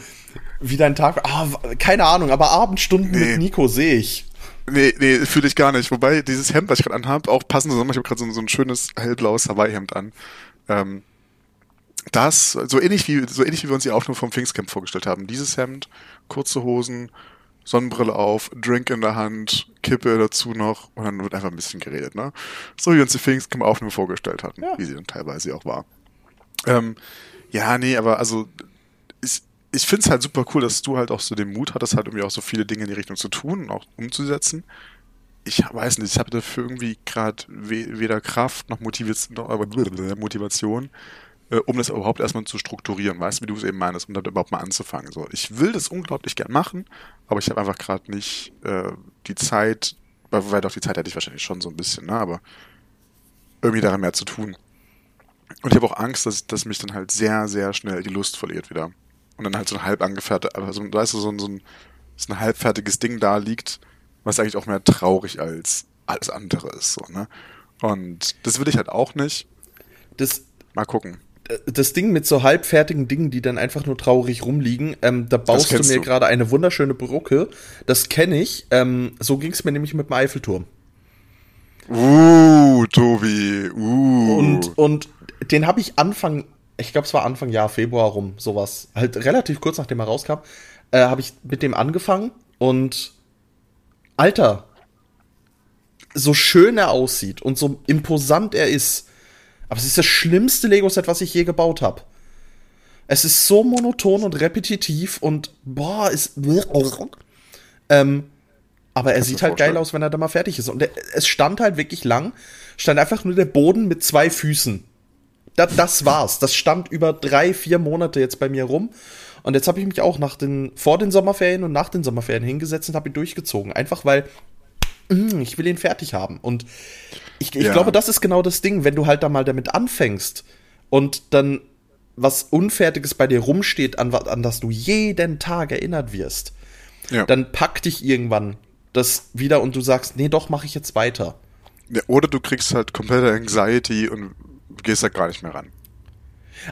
B: wie dein Tag, ah, keine Ahnung, aber Abendstunden nee. mit Nico sehe ich.
A: Nee, nee, fühle ich gar nicht. Wobei dieses Hemd, was ich gerade anhabe, auch passend zusammen. Ich habe gerade so, so, ein schönes hellblaues Hawaii-Hemd an. Ähm, das, so ähnlich wie, so ähnlich wie wir uns die Aufnahme vom Pfingstcamp vorgestellt haben. Dieses Hemd, kurze Hosen, Sonnenbrille auf, Drink in der Hand, Kippe dazu noch und dann wird einfach ein bisschen geredet, ne? So wie wir uns die Pfingstcamp Aufnahme vorgestellt hatten, ja. wie sie dann teilweise auch war. Ähm, ja, nee, aber also ist, ich finde es halt super cool, dass du halt auch so den Mut hattest, halt irgendwie auch so viele Dinge in die Richtung zu tun und auch umzusetzen. Ich weiß nicht, ich habe dafür irgendwie gerade weder Kraft noch Motivation, äh, um das überhaupt erstmal zu strukturieren. Weißt du, wie du es eben meinst, um damit überhaupt mal anzufangen. So, ich will das unglaublich gern machen, aber ich habe einfach gerade nicht äh, die Zeit, weil doch die Zeit hätte ich wahrscheinlich schon so ein bisschen, ne? aber irgendwie daran mehr zu tun. Und ich habe auch Angst, dass, dass mich dann halt sehr, sehr schnell die Lust verliert wieder und dann halt so ein halb angefertigt, also weißt du, so ein, so ein, so ein halbfertiges Ding da liegt, was eigentlich auch mehr traurig als alles andere ist, so, ne? Und das will ich halt auch nicht.
B: Das,
A: Mal gucken.
B: Das Ding mit so halbfertigen Dingen, die dann einfach nur traurig rumliegen, ähm, da baust du mir gerade eine wunderschöne Brücke. Das kenne ich. Ähm, so ging es mir nämlich mit dem Eiffelturm.
A: Uh, Tobi. Uh.
B: Und, und den habe ich Anfang ich glaube, es war Anfang Jahr, Februar rum, sowas. Halt relativ kurz nachdem er rauskam, äh, habe ich mit dem angefangen und Alter, so schön er aussieht und so imposant er ist, aber es ist das schlimmste Lego-Set, was ich je gebaut habe. Es ist so monoton und repetitiv und boah, ist. Ähm, aber er sieht halt geil aus, wenn er da mal fertig ist. Und er, es stand halt wirklich lang, stand einfach nur der Boden mit zwei Füßen das, das war's. Das stand über drei, vier Monate jetzt bei mir rum. Und jetzt habe ich mich auch nach den, vor den Sommerferien und nach den Sommerferien hingesetzt und habe ihn durchgezogen. Einfach weil mm, ich will ihn fertig haben. Und ich, ich ja. glaube, das ist genau das Ding, wenn du halt da mal damit anfängst und dann was Unfertiges bei dir rumsteht, an, an das du jeden Tag erinnert wirst, ja. dann packt dich irgendwann das wieder und du sagst, nee, doch, mache ich jetzt weiter.
A: Ja, oder du kriegst halt komplette Anxiety und gehst da gar nicht mehr ran.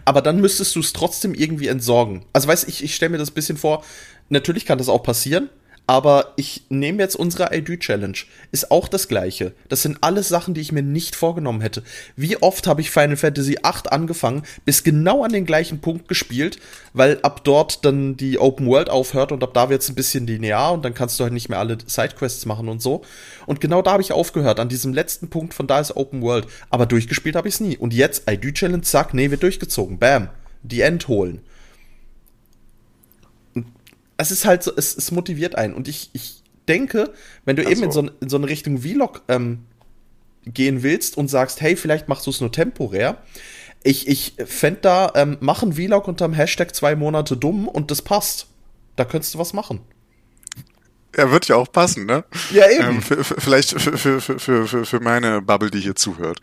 B: Aber dann müsstest du es trotzdem irgendwie entsorgen. Also weißt ich, ich stelle mir das ein bisschen vor, natürlich kann das auch passieren, aber ich nehme jetzt unsere ID-Challenge. Ist auch das gleiche. Das sind alles Sachen, die ich mir nicht vorgenommen hätte. Wie oft habe ich Final Fantasy VIII angefangen, bis genau an den gleichen Punkt gespielt, weil ab dort dann die Open World aufhört und ab da wird es ein bisschen linear und dann kannst du halt nicht mehr alle Sidequests machen und so. Und genau da habe ich aufgehört, an diesem letzten Punkt von da ist Open World. Aber durchgespielt habe ich es nie. Und jetzt ID-Challenge, zack, nee, wird durchgezogen. Bam. Die End holen es ist halt so, es, es motiviert einen. Und ich, ich denke, wenn du Ach eben so. in, so, in so eine Richtung Vlog ähm, gehen willst und sagst, hey, vielleicht machst du es nur temporär, ich, ich fände da, ähm, mach einen Vlog unterm Hashtag zwei Monate dumm und das passt. Da könntest du was machen.
A: Er wird ja auch passen, ne?
B: Ja, eben.
A: Ähm, für, für, vielleicht für, für, für, für, für meine Bubble, die hier zuhört.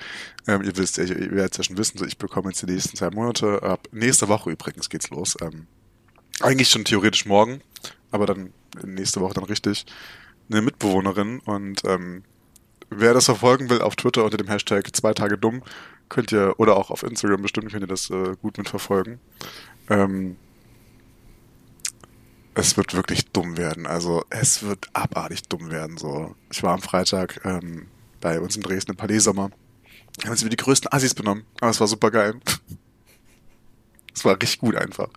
A: Ähm, ihr wisst, ihr, ihr werdet ja schon wissen, so ich bekomme jetzt die nächsten zwei Monate, ab nächste Woche übrigens geht's los, ähm, eigentlich schon theoretisch morgen, aber dann nächste Woche dann richtig, eine Mitbewohnerin und ähm, wer das verfolgen will auf Twitter unter dem Hashtag zwei Tage dumm, könnt ihr, oder auch auf Instagram bestimmt könnt ihr das äh, gut mitverfolgen. Ähm, es wird wirklich dumm werden. Also es wird abartig dumm werden. So, ich war am Freitag ähm, bei uns im Dresden im Sommer. Wir haben uns wie die größten Assis benommen, aber es war super geil. Es war richtig gut einfach.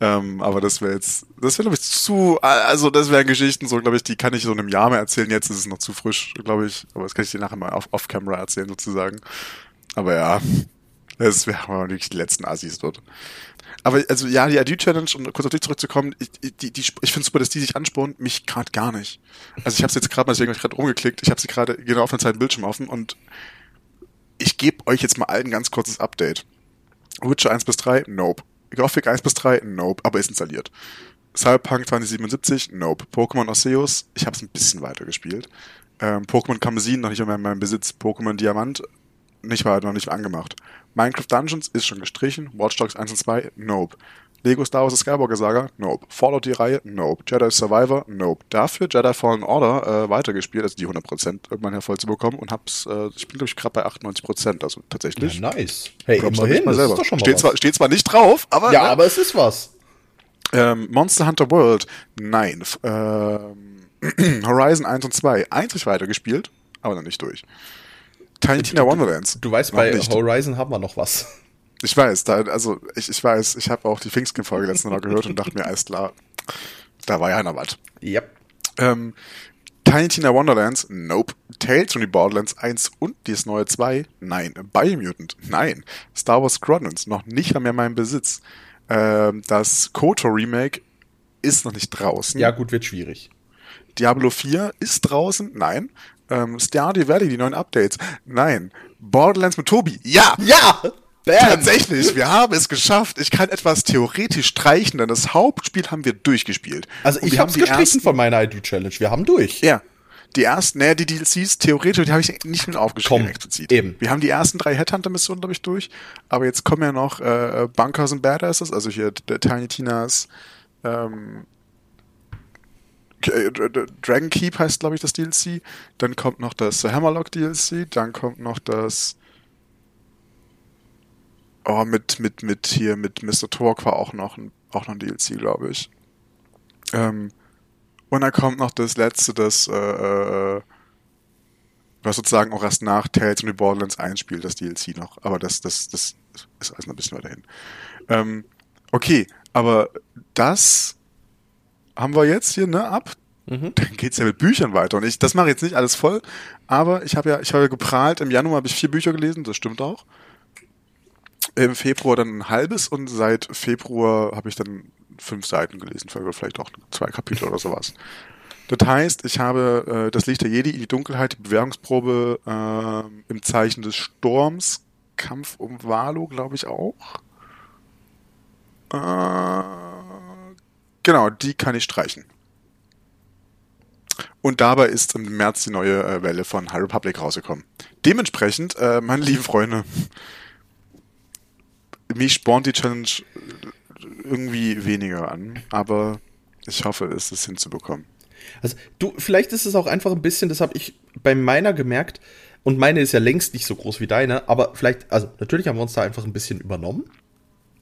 A: Ähm, aber das wäre jetzt, das wäre glaube ich zu, also das wären Geschichten so, glaube ich, die kann ich so in einem Jahr mehr erzählen. Jetzt ist es noch zu frisch, glaube ich. Aber das kann ich dir nachher mal off, off Camera erzählen sozusagen. Aber ja, das wären wirklich die letzten Assis dort. Aber also ja, die ID-Challenge, um kurz auf dich zurückzukommen, ich, die, die, ich finde super, dass die sich anspornt, mich gerade gar nicht. Also ich habe jetzt gerade mal, deswegen gerade rumgeklickt, ich habe sie gerade genau auf einer Zeit Bildschirm offen und ich gebe euch jetzt mal allen ganz kurzes Update. Witcher 1 bis 3, nope. Gothic 1 bis 3, nope, aber ist installiert. Cyberpunk 2077, nope. Pokémon Arceus, ich habe es ein bisschen weiter gespielt. Ähm, Pokémon Kamezin, noch nicht mehr in meinem Besitz. Pokémon Diamant, nicht weiter, noch nicht angemacht. Minecraft Dungeons ist schon gestrichen. Watch Dogs 1 und 2, nope. Lego Star Wars Skywalker Saga, nope. Fallout die Reihe, nope. Jedi Survivor, nope. Dafür Jedi Fallen Order äh, weitergespielt, also die 100% irgendwann hervoll zu bekommen und hab's, äh, ich bin glaube ich gerade bei 98%, also tatsächlich.
B: Ja, nice.
A: Hey, Props immerhin, mal selber. Ist steht, was. zwar, steht zwar nicht drauf, aber...
B: Ja, ne? aber es ist was.
A: Ähm, Monster Hunter World, nein. Ähm, Horizon 1 und 2, einzig weitergespielt, aber noch nicht durch. Tiny Tina Wonderlands.
B: Du weißt, bei nicht. Horizon haben wir noch was.
A: Ich weiß, da, also ich, ich weiß, ich habe auch die Pfingstkin-Folge letztes Mal gehört und dachte mir, alles klar, da war ja noch was.
B: Yep.
A: Ähm, Tiny Tina Wonderlands, nope. Tales from the Borderlands 1 und dieses neue 2, nein. Biomutant, nein. Star Wars Squadrons, noch nicht mehr in meinem Besitz. Ähm, das KOTOR Remake ist noch nicht draußen.
B: Ja, gut, wird schwierig.
A: Diablo 4 ist draußen, nein. Ähm, Stardew Valley, die neuen Updates, nein. Borderlands mit Tobi, ja!
B: Ja!
A: Bam. Tatsächlich, wir haben es geschafft. Ich kann etwas theoretisch streichen, denn das Hauptspiel haben wir durchgespielt.
B: Also ich habe es gestrichen ersten, von meiner ID-Challenge. Wir haben durch.
A: Ja. Die ersten, naja, die DLCs, theoretisch, die habe ich nicht mit aufgeschrieben
B: Komm, explizit. Eben.
A: Wir haben die ersten drei Headhunter-Missionen, glaube ich, durch. Aber jetzt kommen ja noch äh, Bunkers and Badasses, also hier der Tiny Tinas ähm, äh, Dragon Keep heißt, glaube ich, das DLC. Dann kommt noch das Hammerlock DLC. Dann kommt noch das Oh, mit, mit, mit hier, mit Mr. Talk war auch noch ein, auch noch ein DLC, glaube ich. Ähm, und dann kommt noch das letzte, das, äh, äh, was sozusagen auch erst nach Tales und the Borderlands 1 spielt, das DLC noch. Aber das, das, das ist alles noch ein bisschen weiter hin. Ähm, okay, aber das haben wir jetzt hier, ne, ab. Mhm. Dann geht's ja mit Büchern weiter. Und ich, das mache jetzt nicht alles voll, aber ich habe ja, ich habe ja geprahlt, im Januar habe ich vier Bücher gelesen, das stimmt auch im Februar dann ein halbes und seit Februar habe ich dann fünf Seiten gelesen, vielleicht auch zwei Kapitel oder sowas. Das heißt, ich habe äh, das Licht der Jedi in die Dunkelheit, die Bewährungsprobe äh, im Zeichen des Sturms Kampf um Valo, glaube ich auch. Äh, genau, die kann ich streichen. Und dabei ist im März die neue äh, Welle von High Republic rausgekommen. Dementsprechend, äh, meine lieben Freunde, mich spornt die Challenge irgendwie weniger an, aber ich hoffe, es ist hinzubekommen.
B: Also du, vielleicht ist es auch einfach ein bisschen, das habe ich bei meiner gemerkt, und meine ist ja längst nicht so groß wie deine, aber vielleicht, also natürlich haben wir uns da einfach ein bisschen übernommen,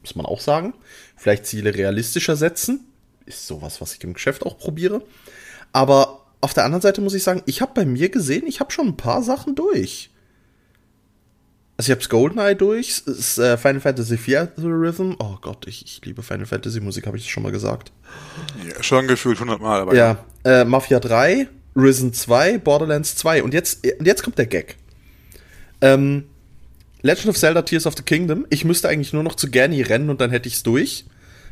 B: muss man auch sagen. Vielleicht Ziele realistischer setzen, ist sowas, was ich im Geschäft auch probiere. Aber auf der anderen Seite muss ich sagen, ich habe bei mir gesehen, ich habe schon ein paar Sachen durch. Also ich habe GoldenEye durch, ist, äh, Final Fantasy IV Rhythm. Oh Gott, ich, ich liebe Final Fantasy Musik, habe ich das schon mal gesagt.
A: Ja, schon gefühlt 100 Mal, aber
B: ja. ja. Äh, Mafia 3, Risen 2, Borderlands 2 und jetzt, und jetzt kommt der Gag. Ähm, Legend of Zelda Tears of the Kingdom. Ich müsste eigentlich nur noch zu Gani rennen und dann hätte ich es durch.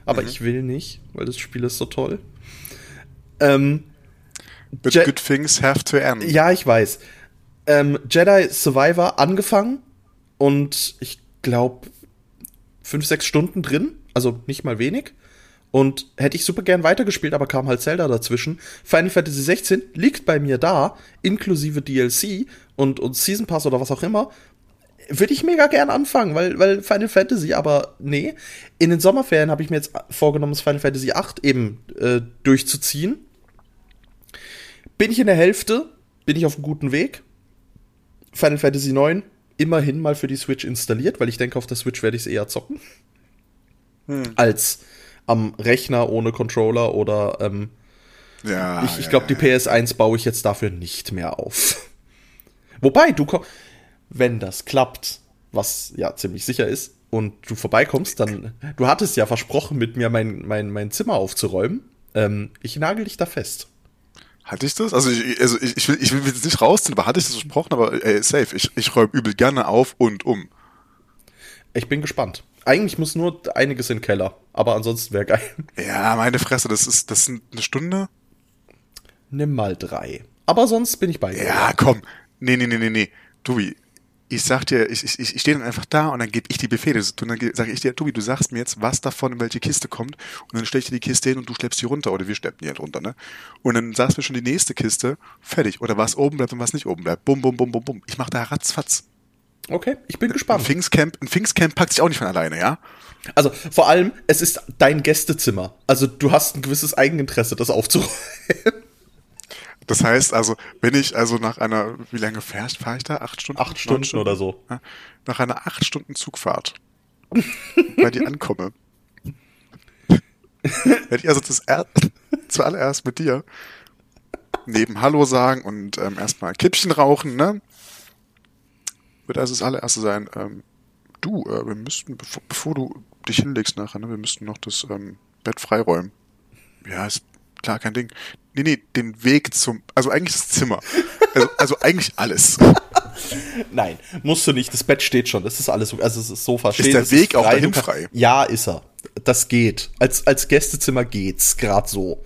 B: Aber mhm. ich will nicht, weil das Spiel ist so toll. Ähm,
A: But Je good things have to end.
B: Ja, ich weiß. Ähm, Jedi Survivor angefangen und ich glaube fünf, sechs Stunden drin, also nicht mal wenig. Und hätte ich super gern weitergespielt, aber kam halt Zelda dazwischen. Final Fantasy 16 liegt bei mir da, inklusive DLC und, und Season Pass oder was auch immer. Würde ich mega gern anfangen, weil, weil Final Fantasy, aber nee. In den Sommerferien habe ich mir jetzt vorgenommen, das Final Fantasy 8 eben äh, durchzuziehen. Bin ich in der Hälfte, bin ich auf einem guten Weg. Final Fantasy 9 immerhin mal für die Switch installiert, weil ich denke, auf der Switch werde ich es eher zocken. Hm. Als am Rechner ohne Controller oder ähm, ja, ich, ich glaube, ja, die PS1 baue ich jetzt dafür nicht mehr auf. Wobei, du kommst, wenn das klappt, was ja ziemlich sicher ist, und du vorbeikommst, dann, du hattest ja versprochen, mit mir mein, mein, mein Zimmer aufzuräumen. Ähm, ich nagel dich da fest.
A: Hatte ich das? Also ich, also ich, ich will, ich will jetzt nicht rausziehen, aber hatte ich das versprochen, aber ey, safe. Ich, ich räume übel gerne auf und um.
B: Ich bin gespannt. Eigentlich muss nur einiges in den Keller, aber ansonsten wäre geil.
A: Ja, meine Fresse, das ist, das sind eine Stunde?
B: Nimm mal drei. Aber sonst bin ich bei
A: dir. Ja, komm. Nee, nee, nee, nee, nee. Dubi, ich sag dir, ich, ich, ich stehe dann einfach da und dann gebe ich die Befehle. Und dann sage ich dir, Tobi, du sagst mir jetzt, was davon in welche Kiste kommt. Und dann stelle ich dir die Kiste hin und du schleppst die runter. Oder wir schleppen die halt runter, ne? Und dann sagst du mir schon die nächste Kiste, fertig. Oder was oben bleibt und was nicht oben bleibt. Bum, bum, bum, bum, bum. Ich mach da ratzfatz.
B: Okay, ich bin gespannt.
A: Ein Pfingstcamp, ein Pfingstcamp packt sich auch nicht von alleine, ja?
B: Also vor allem, es ist dein Gästezimmer. Also du hast ein gewisses Eigeninteresse, das aufzuräumen.
A: Das heißt also, wenn ich also nach einer, wie lange fahre fahr ich da? Acht Stunden?
B: Acht Stunden, Stunden oder so.
A: Nach einer acht Stunden Zugfahrt bei dir ankomme, werde ich also das er zuallererst mit dir neben Hallo sagen und ähm, erstmal Kippchen rauchen, ne? Wird also das allererste sein, ähm, du, äh, wir müssten, bevor, bevor, du dich hinlegst nachher, ne, wir müssten noch das ähm, Bett freiräumen. Ja, ist klar, kein Ding. Nee, nee, den Weg zum, also eigentlich das Zimmer. Also, also eigentlich alles.
B: Nein, musst du nicht. Das Bett steht schon. Das ist alles, also das Sofa steht.
A: Ist der Weg ist auch dahin frei?
B: Ja, ist er. Das geht. Als, als Gästezimmer geht's gerade so.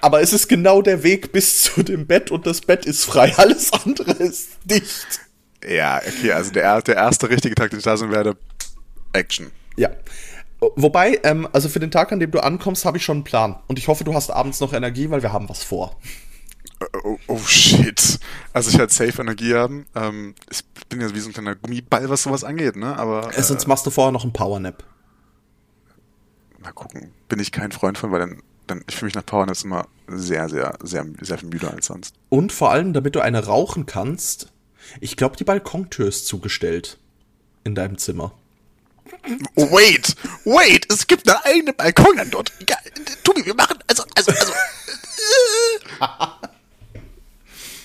B: Aber es ist genau der Weg bis zu dem Bett und das Bett ist frei. Alles andere ist dicht.
A: Ja, okay, also der, der erste richtige Tag, den ich da sein werde, Action.
B: Ja. Wobei, ähm, also für den Tag, an dem du ankommst, habe ich schon einen Plan. Und ich hoffe, du hast abends noch Energie, weil wir haben was vor.
A: Oh, oh shit. Also ich werde safe Energie haben. Ähm, ich bin ja wie so ein kleiner Gummiball, was sowas angeht, ne? Aber.
B: Äh, Sonst machst du vorher noch einen Powernap.
A: Mal gucken. Bin ich kein Freund von, weil dann, dann ich fühle mich nach Powernaps immer sehr, sehr, sehr, sehr viel müder als sonst.
B: Und vor allem, damit du eine rauchen kannst, ich glaube, die Balkontür ist zugestellt. In deinem Zimmer.
A: Wait, wait, es gibt eine eigene Balkon dann dort. Ja, Tobi, wir machen, also, also, also.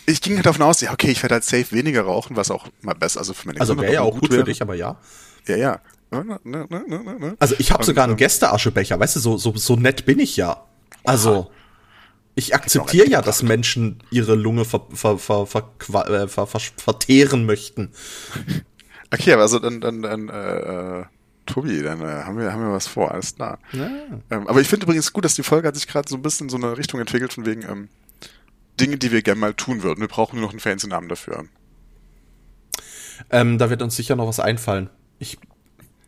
A: ich ging halt davon aus, ja, okay, ich werde halt safe weniger rauchen, was auch mal besser, also für
B: meine Also wäre ja auch gut, für dich, aber ja.
A: Ja, ja. Ne,
B: ne, ne, also ich habe sogar einen Gästeaschebecher, weißt du, so, so, so nett bin ich ja. Also, ich akzeptiere ja, dass Menschen ihre Lunge ver, ver, ver, ver, ver, verteeren möchten.
A: Okay, aber also dann, dann, dann äh, äh Tobi, dann äh, haben, wir, haben wir was vor, alles klar. Ja. Ähm, aber ich finde übrigens gut, dass die Folge hat sich gerade so ein bisschen in so eine Richtung entwickelt, von wegen ähm, Dinge, die wir gerne mal tun würden. Wir brauchen nur noch einen fancy Namen dafür.
B: Ähm, da wird uns sicher noch was einfallen. Ich,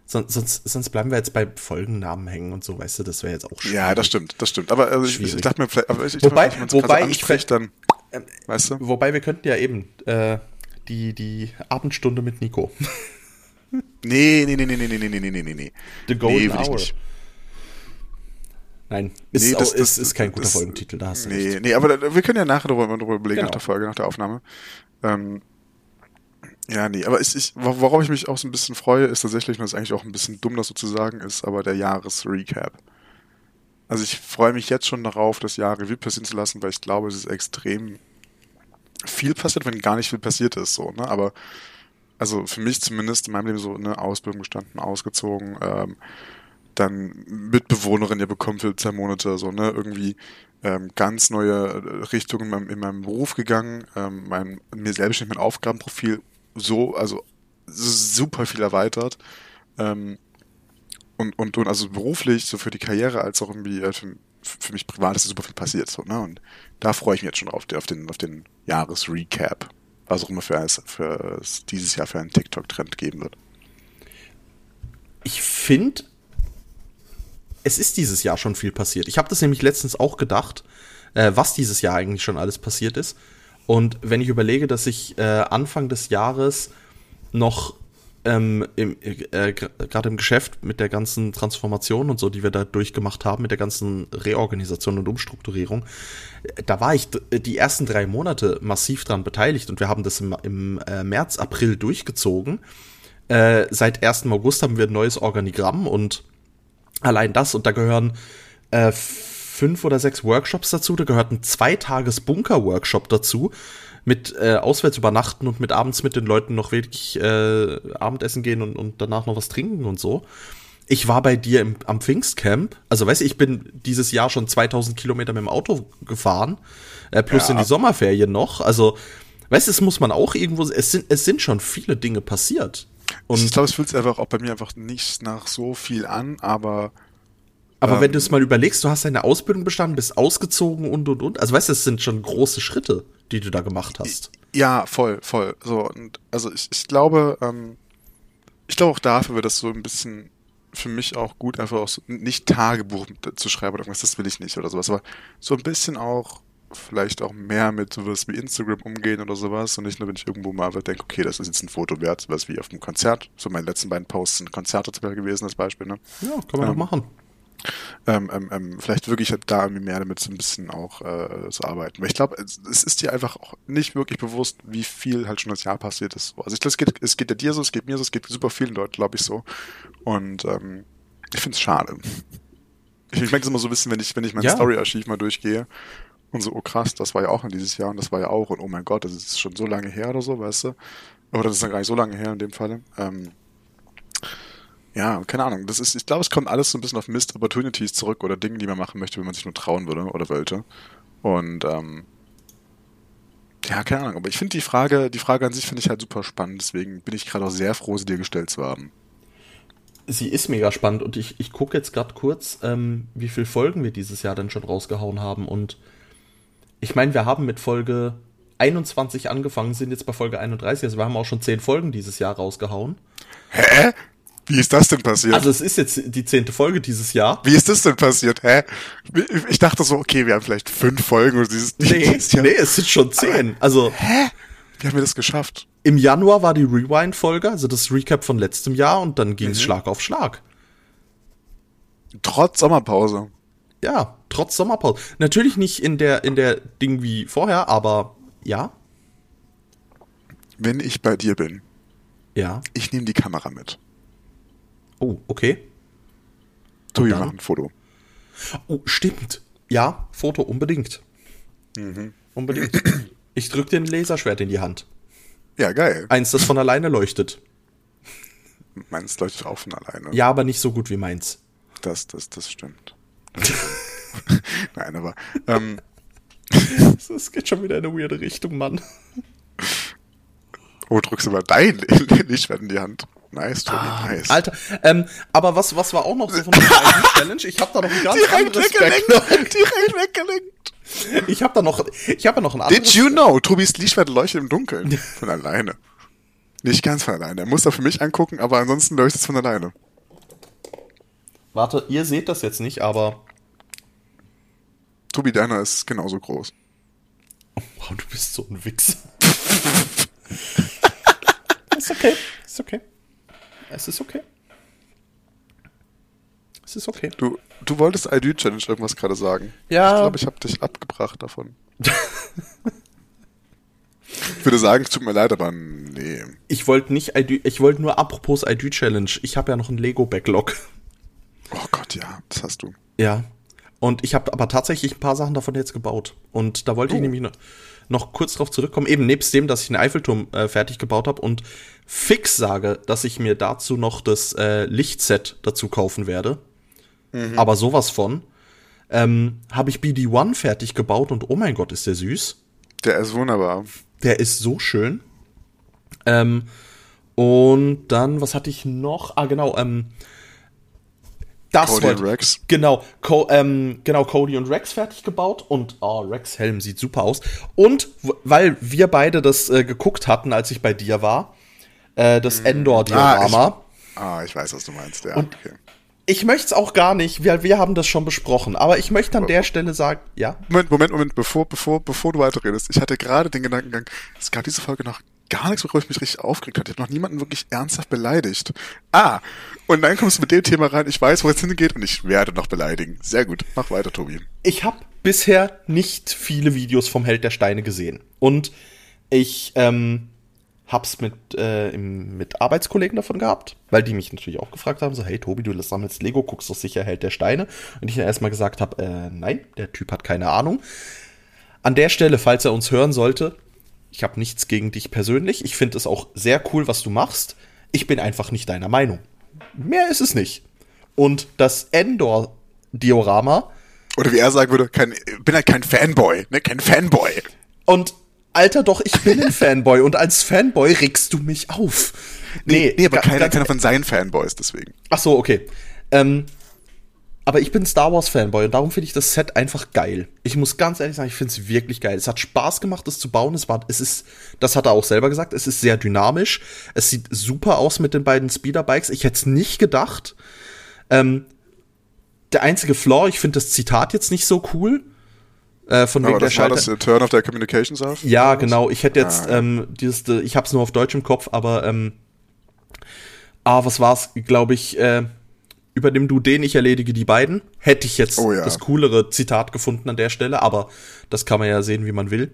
B: sonst, sonst, sonst bleiben wir jetzt bei Folgennamen hängen und so, weißt du, das wäre jetzt auch
A: schwierig. Ja, das stimmt, das stimmt. Aber also ich, ich, dachte mir vielleicht, aber ich,
B: wobei,
A: dachte,
B: wobei ich
A: dann, äh, weißt du?
B: Wobei wir könnten ja eben äh, die, die Abendstunde mit Nico.
A: Nee, nee, nee, nee, nee, nee, nee, nee, nee, nee.
B: The Golden nee, Hour. Nein, ist, nee, das, auch, das, ist, ist kein guter das, Folgentitel, da hast du
A: Nee, recht. nee, aber wir können ja nachher darüber, darüber überlegen, genau. nach der Folge, nach der Aufnahme. Ähm, ja, nee, aber ich, ich, worauf ich mich auch so ein bisschen freue, ist tatsächlich, und das ist eigentlich auch ein bisschen dumm, das so zu sagen, ist aber der Jahresrecap. Also ich freue mich jetzt schon darauf, das Jahr Revue passieren zu lassen, weil ich glaube, es ist extrem viel passiert, wenn gar nicht viel passiert ist, so, ne, aber also für mich zumindest in meinem Leben so eine Ausbildung gestanden, ausgezogen, ähm, dann Mitbewohnerin ja bekommen für zwei Monate, so, ne, irgendwie ähm, ganz neue Richtungen in meinem, in meinem Beruf gegangen, ähm, mein, mir selbstständig mein Aufgabenprofil so, also super viel erweitert. Ähm, und, und, und also beruflich, so für die Karriere, als auch irgendwie äh, für, für mich privat ist super viel passiert. So, ne? Und da freue ich mich jetzt schon auf, auf den, auf den Jahresrecap, was auch immer für, für dieses Jahr für einen TikTok-Trend geben wird.
B: Ich finde, es ist dieses Jahr schon viel passiert. Ich habe das nämlich letztens auch gedacht, äh, was dieses Jahr eigentlich schon alles passiert ist. Und wenn ich überlege, dass ich äh, Anfang des Jahres noch ähm, äh, gerade im Geschäft mit der ganzen Transformation und so, die wir da durchgemacht haben, mit der ganzen Reorganisation und Umstrukturierung, äh, da war ich die ersten drei Monate massiv dran beteiligt und wir haben das im, im äh, März, April durchgezogen. Äh, seit 1. August haben wir ein neues Organigramm und Allein das und da gehören äh, fünf oder sechs Workshops dazu. Da gehört ein Zweitages-Bunker-Workshop dazu mit äh, auswärts übernachten und mit abends mit den Leuten noch wirklich äh, Abendessen gehen und, und danach noch was trinken und so. Ich war bei dir im, am Pfingstcamp. Also, weißt du, ich bin dieses Jahr schon 2000 Kilometer mit dem Auto gefahren, äh, plus ja. in die Sommerferien noch. Also, weißt du, es muss man auch irgendwo, es sind, es sind schon viele Dinge passiert.
A: Und ich glaube, es fühlt sich einfach auch bei mir einfach nicht nach so viel an, aber.
B: Aber ähm, wenn du es mal überlegst, du hast deine Ausbildung bestanden, bist ausgezogen und und und. Also weißt du, es sind schon große Schritte, die du da gemacht hast.
A: Ja, voll, voll. So, und also ich, ich glaube, ähm, ich glaube auch dafür wird das so ein bisschen für mich auch gut, einfach auch so, nicht Tagebuch zu schreiben oder irgendwas, das will ich nicht oder sowas, aber so ein bisschen auch vielleicht auch mehr mit sowas wie Instagram umgehen oder sowas und nicht nur, wenn ich irgendwo mal denke, okay, das ist jetzt ein Foto wert, was wie auf einem Konzert. So meine letzten beiden Posts sind Konzerte gewesen, als Beispiel. Ne?
B: Ja, kann man ähm, auch machen.
A: Ähm, ähm, ähm, vielleicht wirklich da irgendwie mehr damit so ein bisschen auch äh, zu arbeiten. Weil ich glaube, es, es, ist dir einfach auch nicht wirklich bewusst, wie viel halt schon das Jahr passiert ist. Also ich glaube, es geht, es geht ja dir so, es geht mir so, es geht super vielen Leuten, glaube ich, so. Und ähm, ich finde es schade. Ich, ich merke es immer so ein bisschen, wenn ich, wenn ich mein ja. Story-Archiv mal durchgehe und so, oh krass, das war ja auch in dieses Jahr und das war ja auch und oh mein Gott, das ist schon so lange her oder so, weißt du? Oder das ist dann gar nicht so lange her in dem Falle. Ähm, ja, keine Ahnung. Das ist, ich glaube, es kommt alles so ein bisschen auf Missed Opportunities zurück oder Dinge, die man machen möchte, wenn man sich nur trauen würde oder wollte. Und ähm, ja, keine Ahnung. Aber ich finde die Frage, die Frage an sich finde ich halt super spannend. Deswegen bin ich gerade auch sehr froh, sie dir gestellt zu haben.
B: Sie ist mega spannend und ich, ich gucke jetzt gerade kurz, ähm, wie viele Folgen wir dieses Jahr denn schon rausgehauen haben und ich meine, wir haben mit Folge 21 angefangen, sind jetzt bei Folge 31, also wir haben auch schon 10 Folgen dieses Jahr rausgehauen.
A: Hä? Wie ist das denn passiert?
B: Also es ist jetzt die zehnte Folge dieses Jahr.
A: Wie ist das denn passiert? Hä? Ich dachte so, okay, wir haben vielleicht fünf Folgen und dieses,
B: nee, dieses Jahr. Nee, es sind schon zehn. Also.
A: Hä? Wie haben wir das geschafft?
B: Im Januar war die Rewind-Folge, also das Recap von letztem Jahr und dann ging es mhm. Schlag auf Schlag.
A: Trotz Sommerpause.
B: Ja, trotz Sommerpause. Natürlich nicht in der, in der Ding wie vorher, aber ja.
A: Wenn ich bei dir bin.
B: Ja.
A: Ich nehme die Kamera mit.
B: Oh, okay.
A: Du, wir machen ein Foto.
B: Oh, stimmt. Ja, Foto unbedingt. Mhm. Unbedingt. Ich drück dir ein Laserschwert in die Hand.
A: Ja, geil.
B: Eins, das von alleine leuchtet.
A: Meins leuchtet auch von alleine.
B: Ja, aber nicht so gut wie meins.
A: Das, das, das stimmt. Nein, aber. Ähm,
B: das geht schon wieder in eine weirde Richtung, Mann.
A: Oh, drückst du mal dein Lichtschwert in die Hand. Nice, Tobi, ah, nice.
B: Alter, ähm, aber was, was war auch noch so von der Challenge? Ich habe da noch ein ganz direkt anderes weggelenkt,
A: Direkt weggelenkt.
B: Ich habe da noch, ich habe ja noch ein anderes.
A: Did you know, Tobis Lichtschwert leuchtet im Dunkeln von alleine. Nicht ganz von alleine. Er muss da für mich angucken, aber ansonsten läuft es von alleine.
B: Warte, ihr seht das jetzt nicht, aber.
A: Tobi deiner ist genauso groß.
B: Oh, wow, du bist so ein Wichser. ist okay, ist okay. Es ist okay. Es ist okay.
A: Du, du wolltest ID Challenge irgendwas gerade sagen.
B: Ja.
A: Ich glaube, ich habe dich abgebracht davon. ich würde sagen, es tut mir leid, aber nee.
B: Ich wollte nicht ID, ich wollte nur apropos ID Challenge. Ich habe ja noch einen Lego Backlog.
A: Oh Gott, ja, das hast du.
B: Ja. Und ich habe aber tatsächlich ein paar Sachen davon jetzt gebaut. Und da wollte oh. ich nämlich noch, noch, kurz drauf zurückkommen. Eben nebst dem, dass ich einen Eiffelturm äh, fertig gebaut habe und fix sage, dass ich mir dazu noch das äh, Lichtset dazu kaufen werde. Mhm. Aber sowas von. Ähm, habe ich BD1 fertig gebaut und oh mein Gott, ist der süß.
A: Der ist wunderbar.
B: Der ist so schön. Ähm, und dann, was hatte ich noch? Ah, genau, ähm, das Cody wollte, und Rex. Genau, Co ähm, genau, Cody und Rex fertig gebaut und oh, Rex Helm sieht super aus. Und weil wir beide das äh, geguckt hatten, als ich bei dir war, äh, das mhm. Endor-Diorama.
A: Ah, ah, ich weiß, was du meinst, ja.
B: Und okay. Ich möchte es auch gar nicht, wir, wir haben das schon besprochen, aber ich möchte an der Stelle sagen, ja.
A: Moment, Moment, Moment, bevor, bevor, bevor du weiterredest. Ich hatte gerade den Gedankengang, es gab diese Folge noch gar nichts, worüber ich mich richtig aufgeregt hatte. Ich habe noch niemanden wirklich ernsthaft beleidigt. Ah, und dann kommst du mit dem Thema rein, ich weiß, wo es hingeht und ich werde noch beleidigen. Sehr gut, mach weiter, Tobi.
B: Ich habe bisher nicht viele Videos vom Held der Steine gesehen. Und ich ähm, hab's mit, äh, mit Arbeitskollegen davon gehabt, weil die mich natürlich auch gefragt haben, so, hey Tobi, du sammelst Lego, guckst doch sicher Held der Steine. Und ich dann erstmal gesagt habe, äh, nein, der Typ hat keine Ahnung. An der Stelle, falls er uns hören sollte, ich habe nichts gegen dich persönlich. Ich finde es auch sehr cool, was du machst. Ich bin einfach nicht deiner Meinung. Mehr ist es nicht. Und das Endor-Diorama.
A: Oder wie er sagen würde, kein, bin halt kein Fanboy, ne? Kein Fanboy.
B: Und Alter, doch, ich bin ein Fanboy und als Fanboy regst du mich auf.
A: Nee, nee, aber keiner, keiner von seinen Fanboys, deswegen.
B: Ach so, okay. Ähm, aber ich bin Star Wars Fanboy und darum finde ich das Set einfach geil. Ich muss ganz ehrlich sagen, ich finde es wirklich geil. Es hat Spaß gemacht, das zu bauen. Es war, es ist, das hat er auch selber gesagt, es ist sehr dynamisch. Es sieht super aus mit den beiden Speederbikes. Ich hätte es nicht gedacht. Ähm, der einzige Flaw, ich finde das Zitat jetzt nicht so cool. Äh, von
A: wegen Aber das der war das Turn of their Communications auf?
B: Ja, genau. Ich hätte jetzt ah, ja. ähm, dieses, äh, ich habe es nur auf Deutsch im Kopf, aber ähm, ah, was war's? Glaube ich. Äh, übernimm du den, ich erledige die beiden. Hätte ich jetzt oh, ja. das coolere Zitat gefunden an der Stelle, aber das kann man ja sehen, wie man will.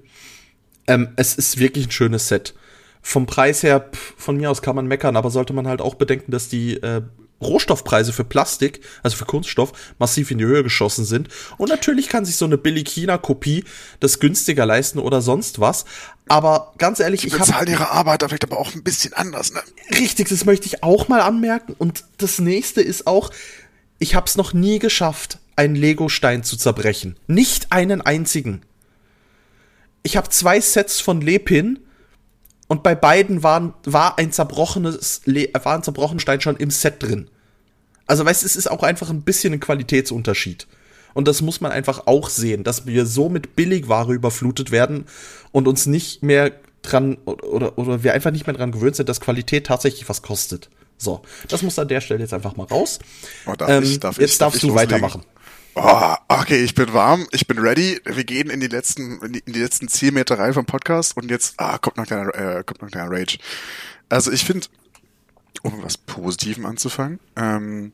B: Ähm, es ist wirklich ein schönes Set. Vom Preis her, pff, von mir aus kann man meckern, aber sollte man halt auch bedenken, dass die äh, Rohstoffpreise für Plastik, also für Kunststoff, massiv in die Höhe geschossen sind. Und natürlich kann sich so eine Billig-China-Kopie das günstiger leisten oder sonst was. Aber ganz ehrlich,
A: die ich bezahlen ihre Arbeit vielleicht aber auch ein bisschen anders, ne?
B: Richtig, das möchte ich auch mal anmerken. Und das nächste ist auch, ich habe es noch nie geschafft, einen Lego-Stein zu zerbrechen. Nicht einen einzigen. Ich habe zwei Sets von Lepin und bei beiden waren, war ein zerbrochenes, war ein zerbrochener Stein schon im Set drin. Also, weißt es ist auch einfach ein bisschen ein Qualitätsunterschied. Und das muss man einfach auch sehen, dass wir so mit Billigware überflutet werden und uns nicht mehr dran oder, oder wir einfach nicht mehr dran gewöhnt sind, dass Qualität tatsächlich was kostet. So, das muss an der Stelle jetzt einfach mal raus.
A: Oh, darf ähm, ich, darf
B: jetzt
A: ich,
B: darfst darf du weitermachen.
A: Oh, okay, ich bin warm, ich bin ready. Wir gehen in die letzten, in die, in die letzten zehn Meter rein vom Podcast und jetzt ah, kommt noch ein kleiner, äh, kommt Rage. Also ich finde, um was Positivem anzufangen, ähm,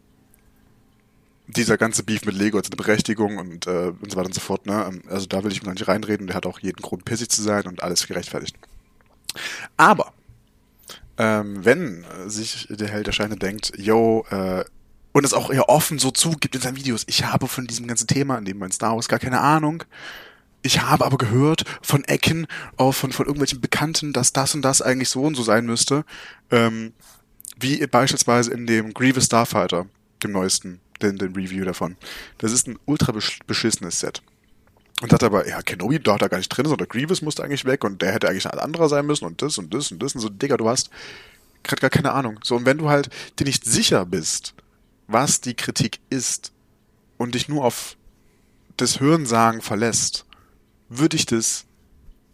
A: dieser ganze Beef mit Lego hat eine Berechtigung und, äh, und so weiter und so fort. Ne? Ähm, also da will ich mir nicht reinreden. Der hat auch jeden Grund, pissig zu sein und alles gerechtfertigt. Aber ähm, wenn sich der Held der Scheine denkt, yo, äh, und es auch eher offen so zugibt in seinen Videos. Ich habe von diesem ganzen Thema, in dem man Star Wars gar keine Ahnung. Ich habe aber gehört von Ecken, auch von, von irgendwelchen Bekannten, dass das und das eigentlich so und so sein müsste. Ähm, wie beispielsweise in dem Grievous Starfighter, dem neuesten, den, den Review davon. Das ist ein ultra beschissenes Set. Und hat aber, ja, Kenobi, da hat er gar nicht drin, sondern Grievous musste eigentlich weg und der hätte eigentlich ein anderer sein müssen und das und das und das und so, Digga, du hast gerade gar keine Ahnung. So, und wenn du halt dir nicht sicher bist, was die Kritik ist und dich nur auf das Hörensagen verlässt, würde ich das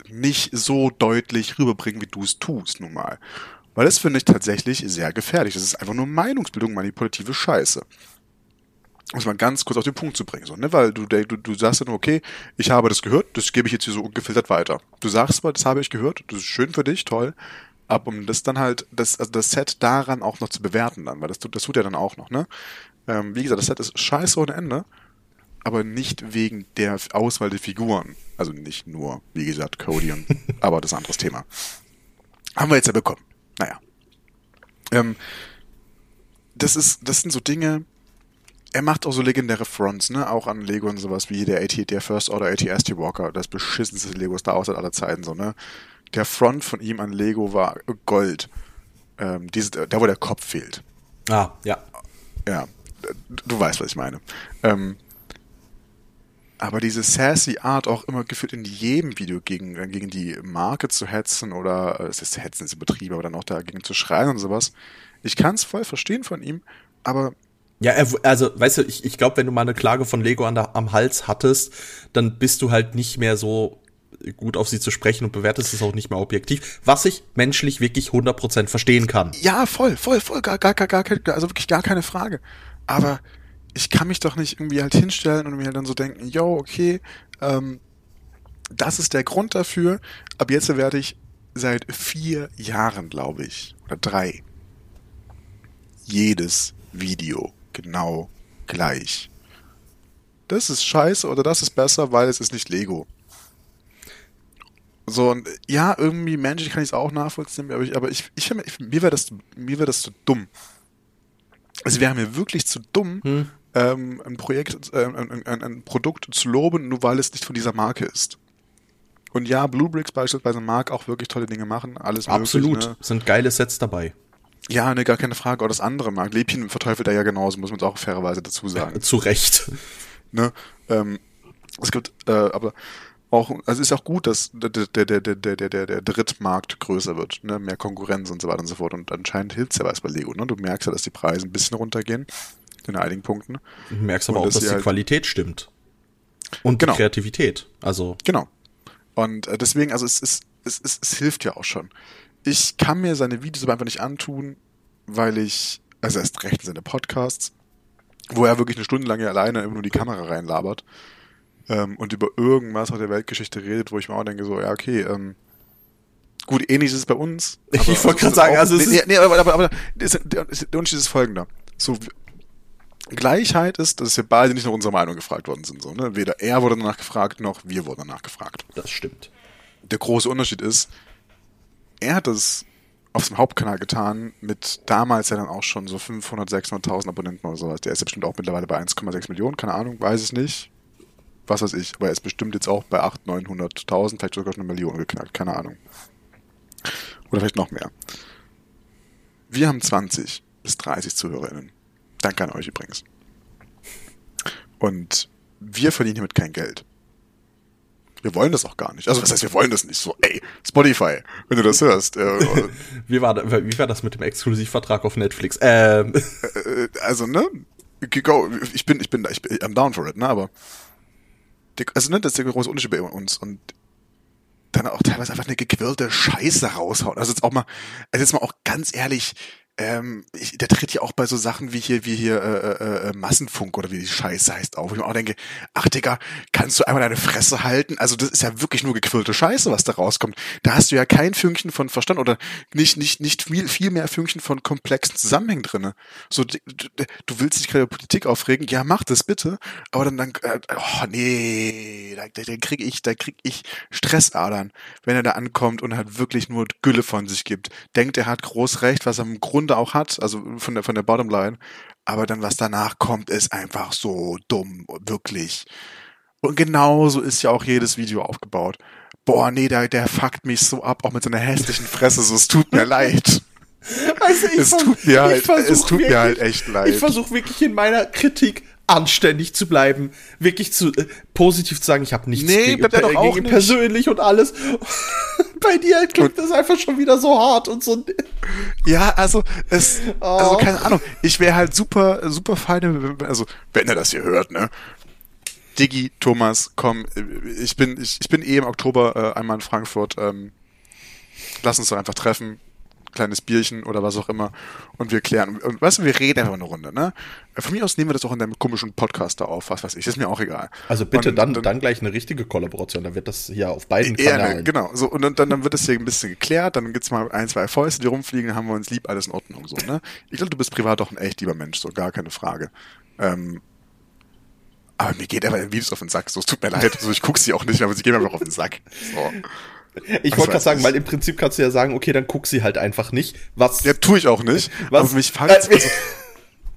A: nicht so deutlich rüberbringen, wie du es tust, nun mal. Weil das finde ich tatsächlich sehr gefährlich. Das ist einfach nur Meinungsbildung, manipulative Scheiße. Um es mal ganz kurz auf den Punkt zu bringen, so, ne? Weil du, du, du sagst dann, okay, ich habe das gehört, das gebe ich jetzt hier so ungefiltert weiter. Du sagst das habe ich gehört, das ist schön für dich, toll, aber um das dann halt, das, also das Set daran auch noch zu bewerten dann, weil das tut, das tut ja dann auch noch, ne? Ähm, wie gesagt, das Set ist scheiße ohne Ende, aber nicht wegen der Auswahl der Figuren. Also nicht nur, wie gesagt, Cody und, aber das ist ein anderes Thema. Haben wir jetzt ja bekommen. Naja. Ähm, das ist, das sind so Dinge, er macht auch so legendäre Fronts, ne, auch an Lego und sowas wie der AT, der First Order AT-ST Walker, das beschissenste Lego Star Wars seit aller Zeiten, so, ne. Der Front von ihm an Lego war Gold. Ähm, diese, da wo der Kopf fehlt.
B: Ah, ja.
A: Ja, du weißt, was ich meine. Ähm, aber diese sassy Art auch immer geführt in jedem Video gegen, gegen die Marke zu hetzen oder es ist hetzen ist Betriebe, aber dann auch dagegen zu schreien und sowas. Ich kann es voll verstehen von ihm, aber
B: ja, also, weißt du, ich, ich glaube, wenn du mal eine Klage von Lego an der, am Hals hattest, dann bist du halt nicht mehr so gut auf sie zu sprechen und bewertest es auch nicht mehr objektiv, was ich menschlich wirklich 100% verstehen kann.
A: Ja, voll, voll, voll, gar, gar, gar, gar, also wirklich gar keine Frage. Aber ich kann mich doch nicht irgendwie halt hinstellen und mir halt dann so denken, yo, okay, ähm, das ist der Grund dafür. Ab jetzt werde ich seit vier Jahren, glaube ich, oder drei, jedes Video genau gleich. Das ist scheiße oder das ist besser, weil es ist nicht Lego. So, und ja, irgendwie menschlich kann ich es auch nachvollziehen, aber ich, aber ich, ich, ich mir wäre das, mir wäre das zu dumm. Es wäre mir wirklich zu dumm, hm. ähm, ein Projekt, äh, ein, ein, ein, Produkt zu loben, nur weil es nicht von dieser Marke ist. Und ja, Bluebricks beispielsweise mag auch wirklich tolle Dinge machen, alles
B: Absolut, möglich, ne? sind geile Sets dabei.
A: Ja, ne, gar keine Frage. Auch das andere mag. Lebchen verteufelt er ja genauso, muss man auch fairerweise dazu sagen.
B: Zu Recht.
A: Ne? Ähm, es gibt, äh, aber auch, also es ist auch gut, dass der, der, der, der, der, der, der Drittmarkt größer wird, ne? mehr Konkurrenz und so weiter und so fort. Und anscheinend hilft es ja was bei Lego. Ne? Du merkst ja, dass die Preise ein bisschen runtergehen in einigen Punkten.
B: Du merkst aber und auch, dass, dass die halt Qualität stimmt. Und genau. die Kreativität. Also.
A: Genau. Und äh, deswegen, also es, ist, es, es, es hilft ja auch schon ich kann mir seine Videos aber einfach nicht antun, weil ich, also erst recht seine Podcasts, wo er wirklich eine Stunde lang alleine immer nur die Kamera reinlabert ähm, und über irgendwas aus der Weltgeschichte redet, wo ich mir auch denke, so, ja, okay, ähm, gut, ähnlich ist es bei uns.
B: ich wollte gerade sagen, also es
A: nee, nee, aber, aber, aber der Unterschied ist folgender. So, Gleichheit ist, dass wir beide nicht nach unserer Meinung gefragt worden sind. So, ne? Weder er wurde danach gefragt, noch wir wurden danach gefragt.
B: Das stimmt.
A: Der große Unterschied ist, er hat das auf dem Hauptkanal getan, mit damals ja dann auch schon so 500, 600.000 Abonnenten oder sowas. Der ist ja bestimmt auch mittlerweile bei 1,6 Millionen, keine Ahnung, weiß ich nicht. Was weiß ich, aber er ist bestimmt jetzt auch bei 800.000, 900.000, vielleicht sogar schon eine Million geknackt, keine Ahnung. Oder vielleicht noch mehr. Wir haben 20 bis 30 ZuhörerInnen. Danke an euch übrigens. Und wir verdienen hiermit kein Geld. Wir wollen das auch gar nicht. Also was heißt, wir wollen das nicht? So, ey, Spotify, wenn du das hörst. Äh,
B: wie, war, wie war das mit dem Exklusivvertrag auf Netflix? Ähm.
A: Äh, also, ne? Ich bin, ich bin, ich bin, I'm down for it, ne? Aber also, ne, das ist der große Unterschied bei uns. Und dann auch teilweise einfach eine gequirlte Scheiße raushauen. Also jetzt auch mal, also jetzt mal auch ganz ehrlich, ähm, ich, der tritt ja auch bei so Sachen wie hier, wie hier äh, äh, äh, Massenfunk oder wie die Scheiße heißt auf. Ich mir auch denke, ach Digga, kannst du einmal deine Fresse halten? Also das ist ja wirklich nur gequillte Scheiße, was da rauskommt. Da hast du ja kein Fünkchen von Verstand oder nicht, nicht, nicht viel, viel mehr Fünkchen von komplexen Zusammenhängen drinne. So, du, du willst dich gerade über Politik aufregen, ja, mach das bitte, aber dann, dann äh, oh nee, da, da, krieg ich, da krieg ich Stressadern, wenn er da ankommt und halt wirklich nur Gülle von sich gibt. Denkt, er hat groß recht, was er im Grunde Runde auch hat, also von der, von der Bottomline. Aber dann, was danach kommt, ist einfach so dumm, wirklich. Und genauso ist ja auch jedes Video aufgebaut. Boah, nee, der, der fuckt mich so ab, auch mit seiner hässlichen Fresse, so, es tut mir leid. Also es tut mir halt, es tut wirklich, mir halt echt leid.
B: Ich versuche wirklich in meiner Kritik anständig zu bleiben, wirklich zu äh, positiv zu sagen, ich habe nichts
A: nee, gegen,
B: bleibt
A: doch auch nicht.
B: persönlich und alles. Bei dir klingt das einfach schon wieder so hart und so.
A: Ja, also es, oh. also keine Ahnung. Ich wäre halt super, super fein, also wenn er das hier hört, ne? Diggi, Thomas, komm, ich bin, ich, ich bin eh im Oktober äh, einmal in Frankfurt. Ähm, lass uns doch einfach treffen kleines Bierchen oder was auch immer und wir klären. Und weißt du, wir reden einfach eine Runde, ne? Von mir aus nehmen wir das auch in deinem komischen Podcast da auf, was weiß ich, ist mir auch egal.
B: Also bitte und, dann, dann, dann gleich eine richtige Kollaboration, dann wird das hier auf beiden
A: ja, Kanälen. Ne, genau, so und dann, dann wird das hier ein bisschen geklärt, dann gibt's mal ein, zwei Fäuste, die rumfliegen, dann haben wir uns lieb, alles in Ordnung, so, ne? Ich glaube, du bist privat doch ein echt lieber Mensch, so, gar keine Frage. Ähm, aber mir geht aber Videos auf den Sack. So, es tut mir leid. So, ich gucke sie auch nicht mehr, aber sie gehen mir einfach auf den Sack. So.
B: Ich wollte gerade sagen, weil im Prinzip kannst du ja sagen, okay, dann guck sie halt einfach nicht. Was?
A: Ja, tue ich auch nicht. Was? Aber mich fuckt also,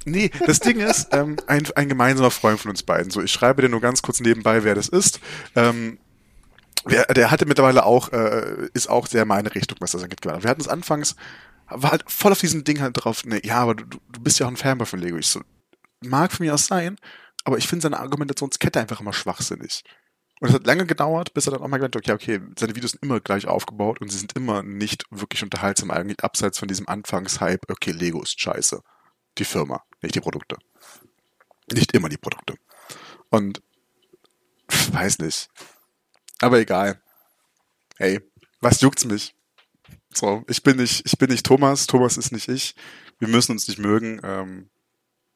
A: Nee, das Ding ist, ähm, ein, ein gemeinsamer Freund von uns beiden. So, ich schreibe dir nur ganz kurz nebenbei, wer das ist. Ähm, der, der hatte mittlerweile auch, äh, ist auch sehr meine Richtung, was das angeht. Wir hatten es anfangs, war halt voll auf diesem Ding halt drauf, ne, ja, aber du, du bist ja auch ein Fanboy von Lego. Ich so, mag von mir aus sein, aber ich finde seine Argumentationskette einfach immer schwachsinnig. Und es hat lange gedauert, bis er dann auch mal gedacht hat, okay, okay, seine Videos sind immer gleich aufgebaut und sie sind immer nicht wirklich unterhaltsam, eigentlich abseits von diesem Anfangshype, okay, Lego ist scheiße. Die Firma, nicht die Produkte. Nicht immer die Produkte. Und weiß nicht. Aber egal. Hey, was juckt's mich? So, ich bin nicht, ich bin nicht Thomas, Thomas ist nicht ich. Wir müssen uns nicht mögen. Ähm,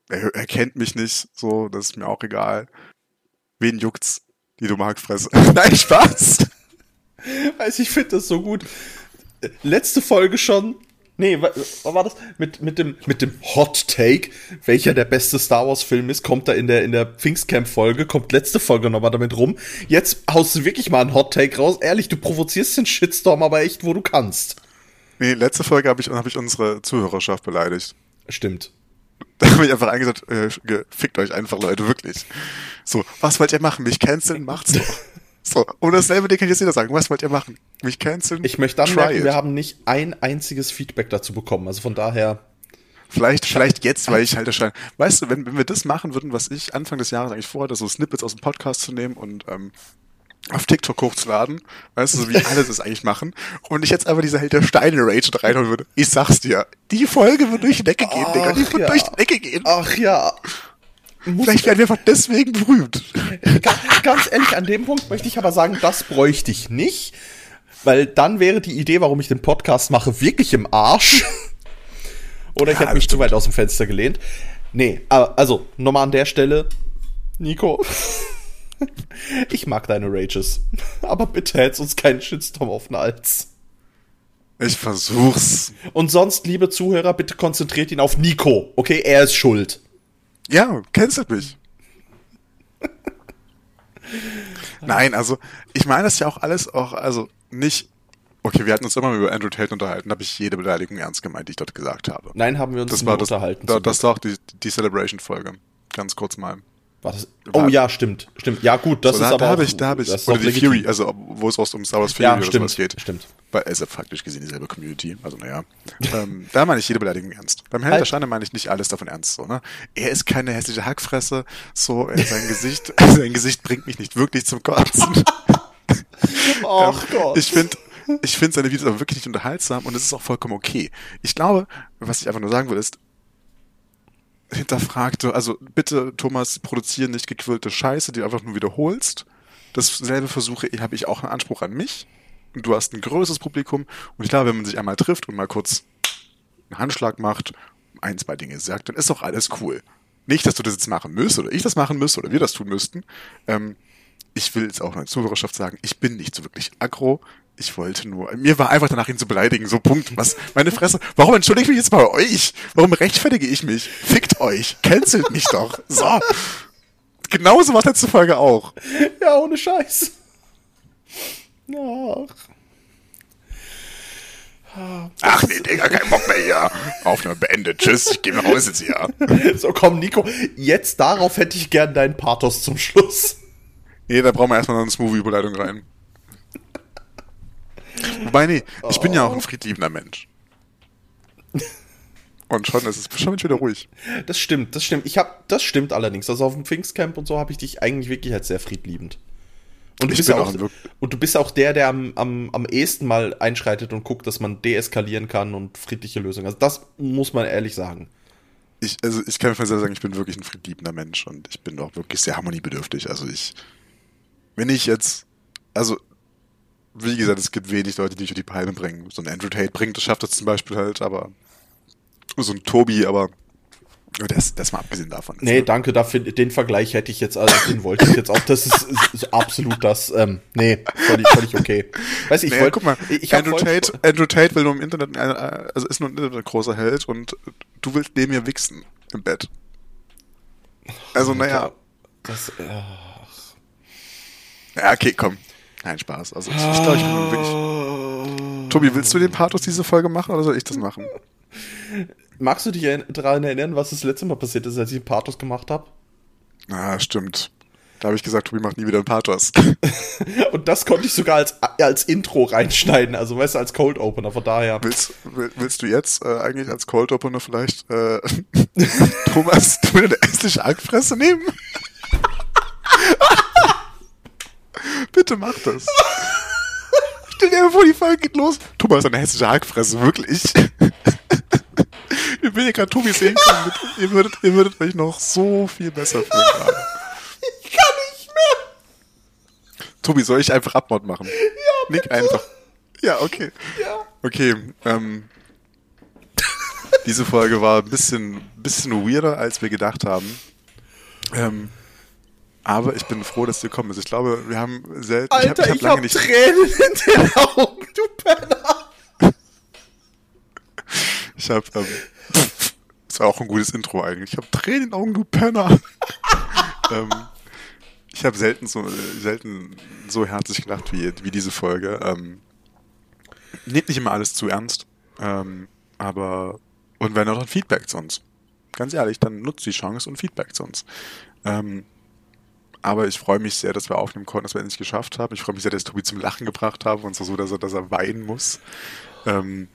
A: er, er kennt mich nicht, so, das ist mir auch egal. Wen juckt's? Die du magst, Fresse. Nein, Spaß!
B: Weiß ich finde das so gut. Letzte Folge schon. Nee, was war das? Mit, mit, dem, mit dem Hot Take, welcher der beste Star Wars Film ist, kommt da in der, in der Pfingstcamp Folge, kommt letzte Folge nochmal damit rum. Jetzt haust du wirklich mal einen Hot Take raus. Ehrlich, du provozierst den Shitstorm aber echt, wo du kannst.
A: Nee, letzte Folge habe ich, hab ich unsere Zuhörerschaft beleidigt.
B: Stimmt.
A: Da habe ich einfach eingesagt, äh, fickt euch einfach, Leute, wirklich. So, was wollt ihr machen? Mich canceln? Macht's doch. So, und dasselbe Ding kann ich jetzt wieder sagen. Was wollt ihr machen? Mich canceln?
B: Ich möchte anmerken, wir haben nicht ein einziges Feedback dazu bekommen. Also von daher.
A: Vielleicht, vielleicht jetzt, weil ich halt erscheine. Weißt du, wenn, wenn wir das machen würden, was ich Anfang des Jahres eigentlich vorhatte, so Snippets aus dem Podcast zu nehmen und ähm, auf TikTok hochzuladen, weißt du, so wie alle das eigentlich machen, und ich jetzt einfach diese Held der Steine Rage reinholen würde, ich sag's dir, die Folge wird durch die Decke gehen, Ach, Digga, die wird ja. durch die Decke gehen.
B: Ach ja.
A: Vielleicht werden wir einfach deswegen berühmt.
B: Ganz, ehrlich, an dem Punkt möchte ich aber sagen, das bräuchte ich nicht, weil dann wäre die Idee, warum ich den Podcast mache, wirklich im Arsch. Oder ich ja, hätte mich zu weit aus dem Fenster gelehnt. Nee, also, nochmal an der Stelle, Nico. Ich mag deine Rages. Aber bitte hältst uns keinen Shitstorm auf den Hals.
A: Ich versuch's.
B: Und sonst, liebe Zuhörer, bitte konzentriert ihn auf Nico. Okay, er ist schuld.
A: Ja, kennst du mich. Nein, also ich meine das ja auch alles auch, also nicht. Okay, wir hatten uns immer über Andrew Tate unterhalten, habe ich jede Beleidigung ernst gemeint, die ich dort gesagt habe.
B: Nein, haben wir uns
A: das war das, unterhalten. Da, das war auch die, die Celebration-Folge. Ganz kurz mal.
B: Das? Oh ja, stimmt, stimmt. Ja gut, das so, ist da, aber
A: da habe ich, da habe ich, oder die legitim. Fury, also wo es aus um Star Wars Fury
B: ja,
A: oder
B: stimmt,
A: geht.
B: Stimmt.
A: Weil es ist ja faktisch gesehen dieselbe Community, also naja. ähm, da meine ich jede Beleidigung ernst. Beim halt. der Steine meine ich nicht alles davon ernst, so ne. Er ist keine hässliche Hackfresse, so äh, sein Gesicht, sein Gesicht bringt mich nicht wirklich zum Kotzen.
B: Ach ähm, Gott.
A: Ich finde ich finde seine Videos aber wirklich nicht unterhaltsam und es ist auch vollkommen okay. Ich glaube, was ich einfach nur sagen will, ist, hinterfragte, also bitte, Thomas, produziere nicht gequillte Scheiße, die du einfach nur wiederholst. Dasselbe versuche, habe ich auch einen Anspruch an mich. Und du hast ein größeres Publikum. Und ich glaube, wenn man sich einmal trifft und mal kurz einen Handschlag macht, ein, zwei Dinge sagt, dann ist doch alles cool. Nicht, dass du das jetzt machen müsst oder ich das machen müsste oder wir das tun müssten. Ähm, ich will jetzt auch meiner Zuhörerschaft sagen, ich bin nicht so wirklich aggro. Ich wollte nur, mir war einfach danach ihn zu beleidigen, so Punkt. Was, meine Fresse, warum entschuldige ich mich jetzt bei euch? Warum rechtfertige ich mich? Fickt euch, cancelt mich doch. So. Genauso war letzte Folge auch.
B: Ja, ohne Scheiß. Ach.
A: Ach nee, Digga, kein Bock mehr hier. Aufnahme beendet. Tschüss, ich geh nach Hause jetzt hier.
B: So, komm, Nico, jetzt darauf hätte ich gern deinen Pathos zum Schluss.
A: Nee, da brauchen wir erstmal noch eine Smoothie-Überleitung rein. Wobei, nee, ich bin ja auch ein friedliebender Mensch. Und schon ist es schon wieder ruhig.
B: Das stimmt, das stimmt. Ich hab, das stimmt allerdings. Also auf dem Pfingstcamp und so habe ich dich eigentlich wirklich als sehr friedliebend. Und du, bist auch, auch und du bist auch der, der am, am, am ehesten mal einschreitet und guckt, dass man deeskalieren kann und friedliche Lösungen. Also das muss man ehrlich sagen.
A: Ich, also ich kann mir sagen, ich bin wirklich ein friedliebender Mensch und ich bin auch wirklich sehr harmoniebedürftig. Also ich, wenn ich jetzt, also wie gesagt, es gibt wenig Leute, die dich über die Palme bringen. So ein Andrew Tate bringt, das schafft das zum Beispiel halt, aber so ein Tobi, aber das, das mal abgesehen davon.
B: Nee, danke, dafür, den Vergleich hätte ich jetzt, also den wollte ich jetzt auch. Das ist, ist absolut das, ähm, nee, völlig, völlig okay.
A: Weiß ich, naja, wollte, guck mal, ich Andrew Tate, Andrew Tate will nur im Internet, äh, also ist nur im Internet ein großer Held und du willst neben mir wichsen im Bett. Also, naja. Das, äh, ja, okay, komm. Nein, Spaß. Also, ich, ich glaube, ich bin wirklich. Tobi, willst du den Pathos diese Folge machen oder soll ich das machen?
B: Magst du dich daran erinnern, was das letzte Mal passiert ist, als ich einen Pathos gemacht habe?
A: Ah, stimmt. Da habe ich gesagt, Tobi macht nie wieder einen Pathos.
B: Und das konnte ich sogar als, als Intro reinschneiden, also weißt du, als Cold Opener, von daher.
A: Willst, willst du jetzt äh, eigentlich als Cold Opener vielleicht äh, Thomas, du eine hässliche Alkfresse nehmen? Bitte mach das. Stell dir vor, die Folge geht los. Thomas eine hässliche Hackfresse, wirklich. Wir will ja gerade Tobi sehen können. Ihr würdet, ihr würdet euch noch so viel besser fühlen gerade.
B: Ich kann nicht mehr.
A: Tobi, soll ich einfach Abmord machen?
B: Ja,
A: bitte. Nick einfach. Ja, okay.
B: Ja.
A: Okay, ähm. diese Folge war ein bisschen, bisschen weirder, als wir gedacht haben. Ähm, aber ich bin froh, dass du gekommen bist. Ich glaube, wir haben selten.
B: Alter, ich habe hab lange hab nicht. Tränen in den Augen, du Penner.
A: ich habe. Ähm, das war auch ein gutes Intro eigentlich. Ich habe Tränen in den Augen, du Penner. ähm, ich habe selten so selten so herzlich gelacht wie, wie diese Folge. Ähm, nehmt nicht immer alles zu ernst. Ähm, aber und wenn auch ein Feedback zu uns. Ganz ehrlich, dann nutzt die Chance und Feedback zu uns. Ähm, aber ich freue mich sehr, dass wir aufnehmen konnten, dass wir es nicht geschafft haben. Ich freue mich sehr, dass Tobi zum Lachen gebracht habe und zwar so, dass er, dass er weinen muss. Ähm,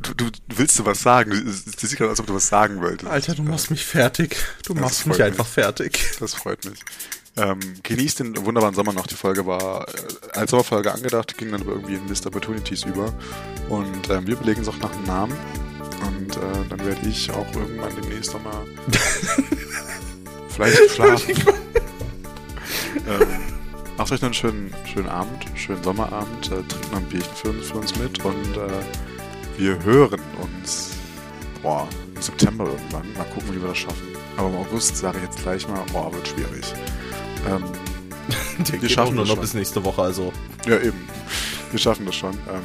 A: du, du, willst du was sagen? Es sieht gerade als ob du was sagen wolltest.
B: Alter, du machst mich fertig. Du machst mich einfach fertig.
A: Das freut mich. Ähm, genießt den wunderbaren Sommer noch. Die Folge war äh, als Sommerfolge angedacht, ging dann irgendwie in Mr. Opportunities über. Und ähm, wir überlegen uns auch nach einem Namen. Und äh, dann werde ich auch irgendwann demnächst nochmal vielleicht schlafen. ähm, macht euch noch einen schönen, schönen Abend, schönen Sommerabend, äh, trinkt noch ein Bierchen für, für uns mit und äh, wir hören uns boah, im September irgendwann. Mal gucken, wie wir das schaffen. Aber im August sage ich jetzt gleich mal, boah, wird schwierig. Ähm,
B: wir schaffen das noch bis nächste Woche, also.
A: Ja, eben. Wir schaffen das schon. Ähm,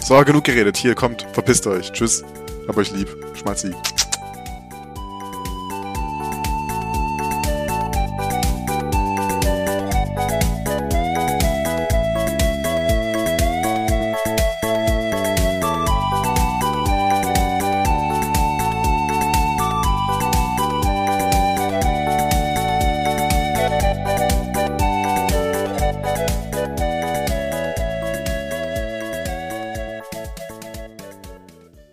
A: so, genug geredet. Hier, kommt, verpisst euch. Tschüss. Hab euch lieb. Schmalzi.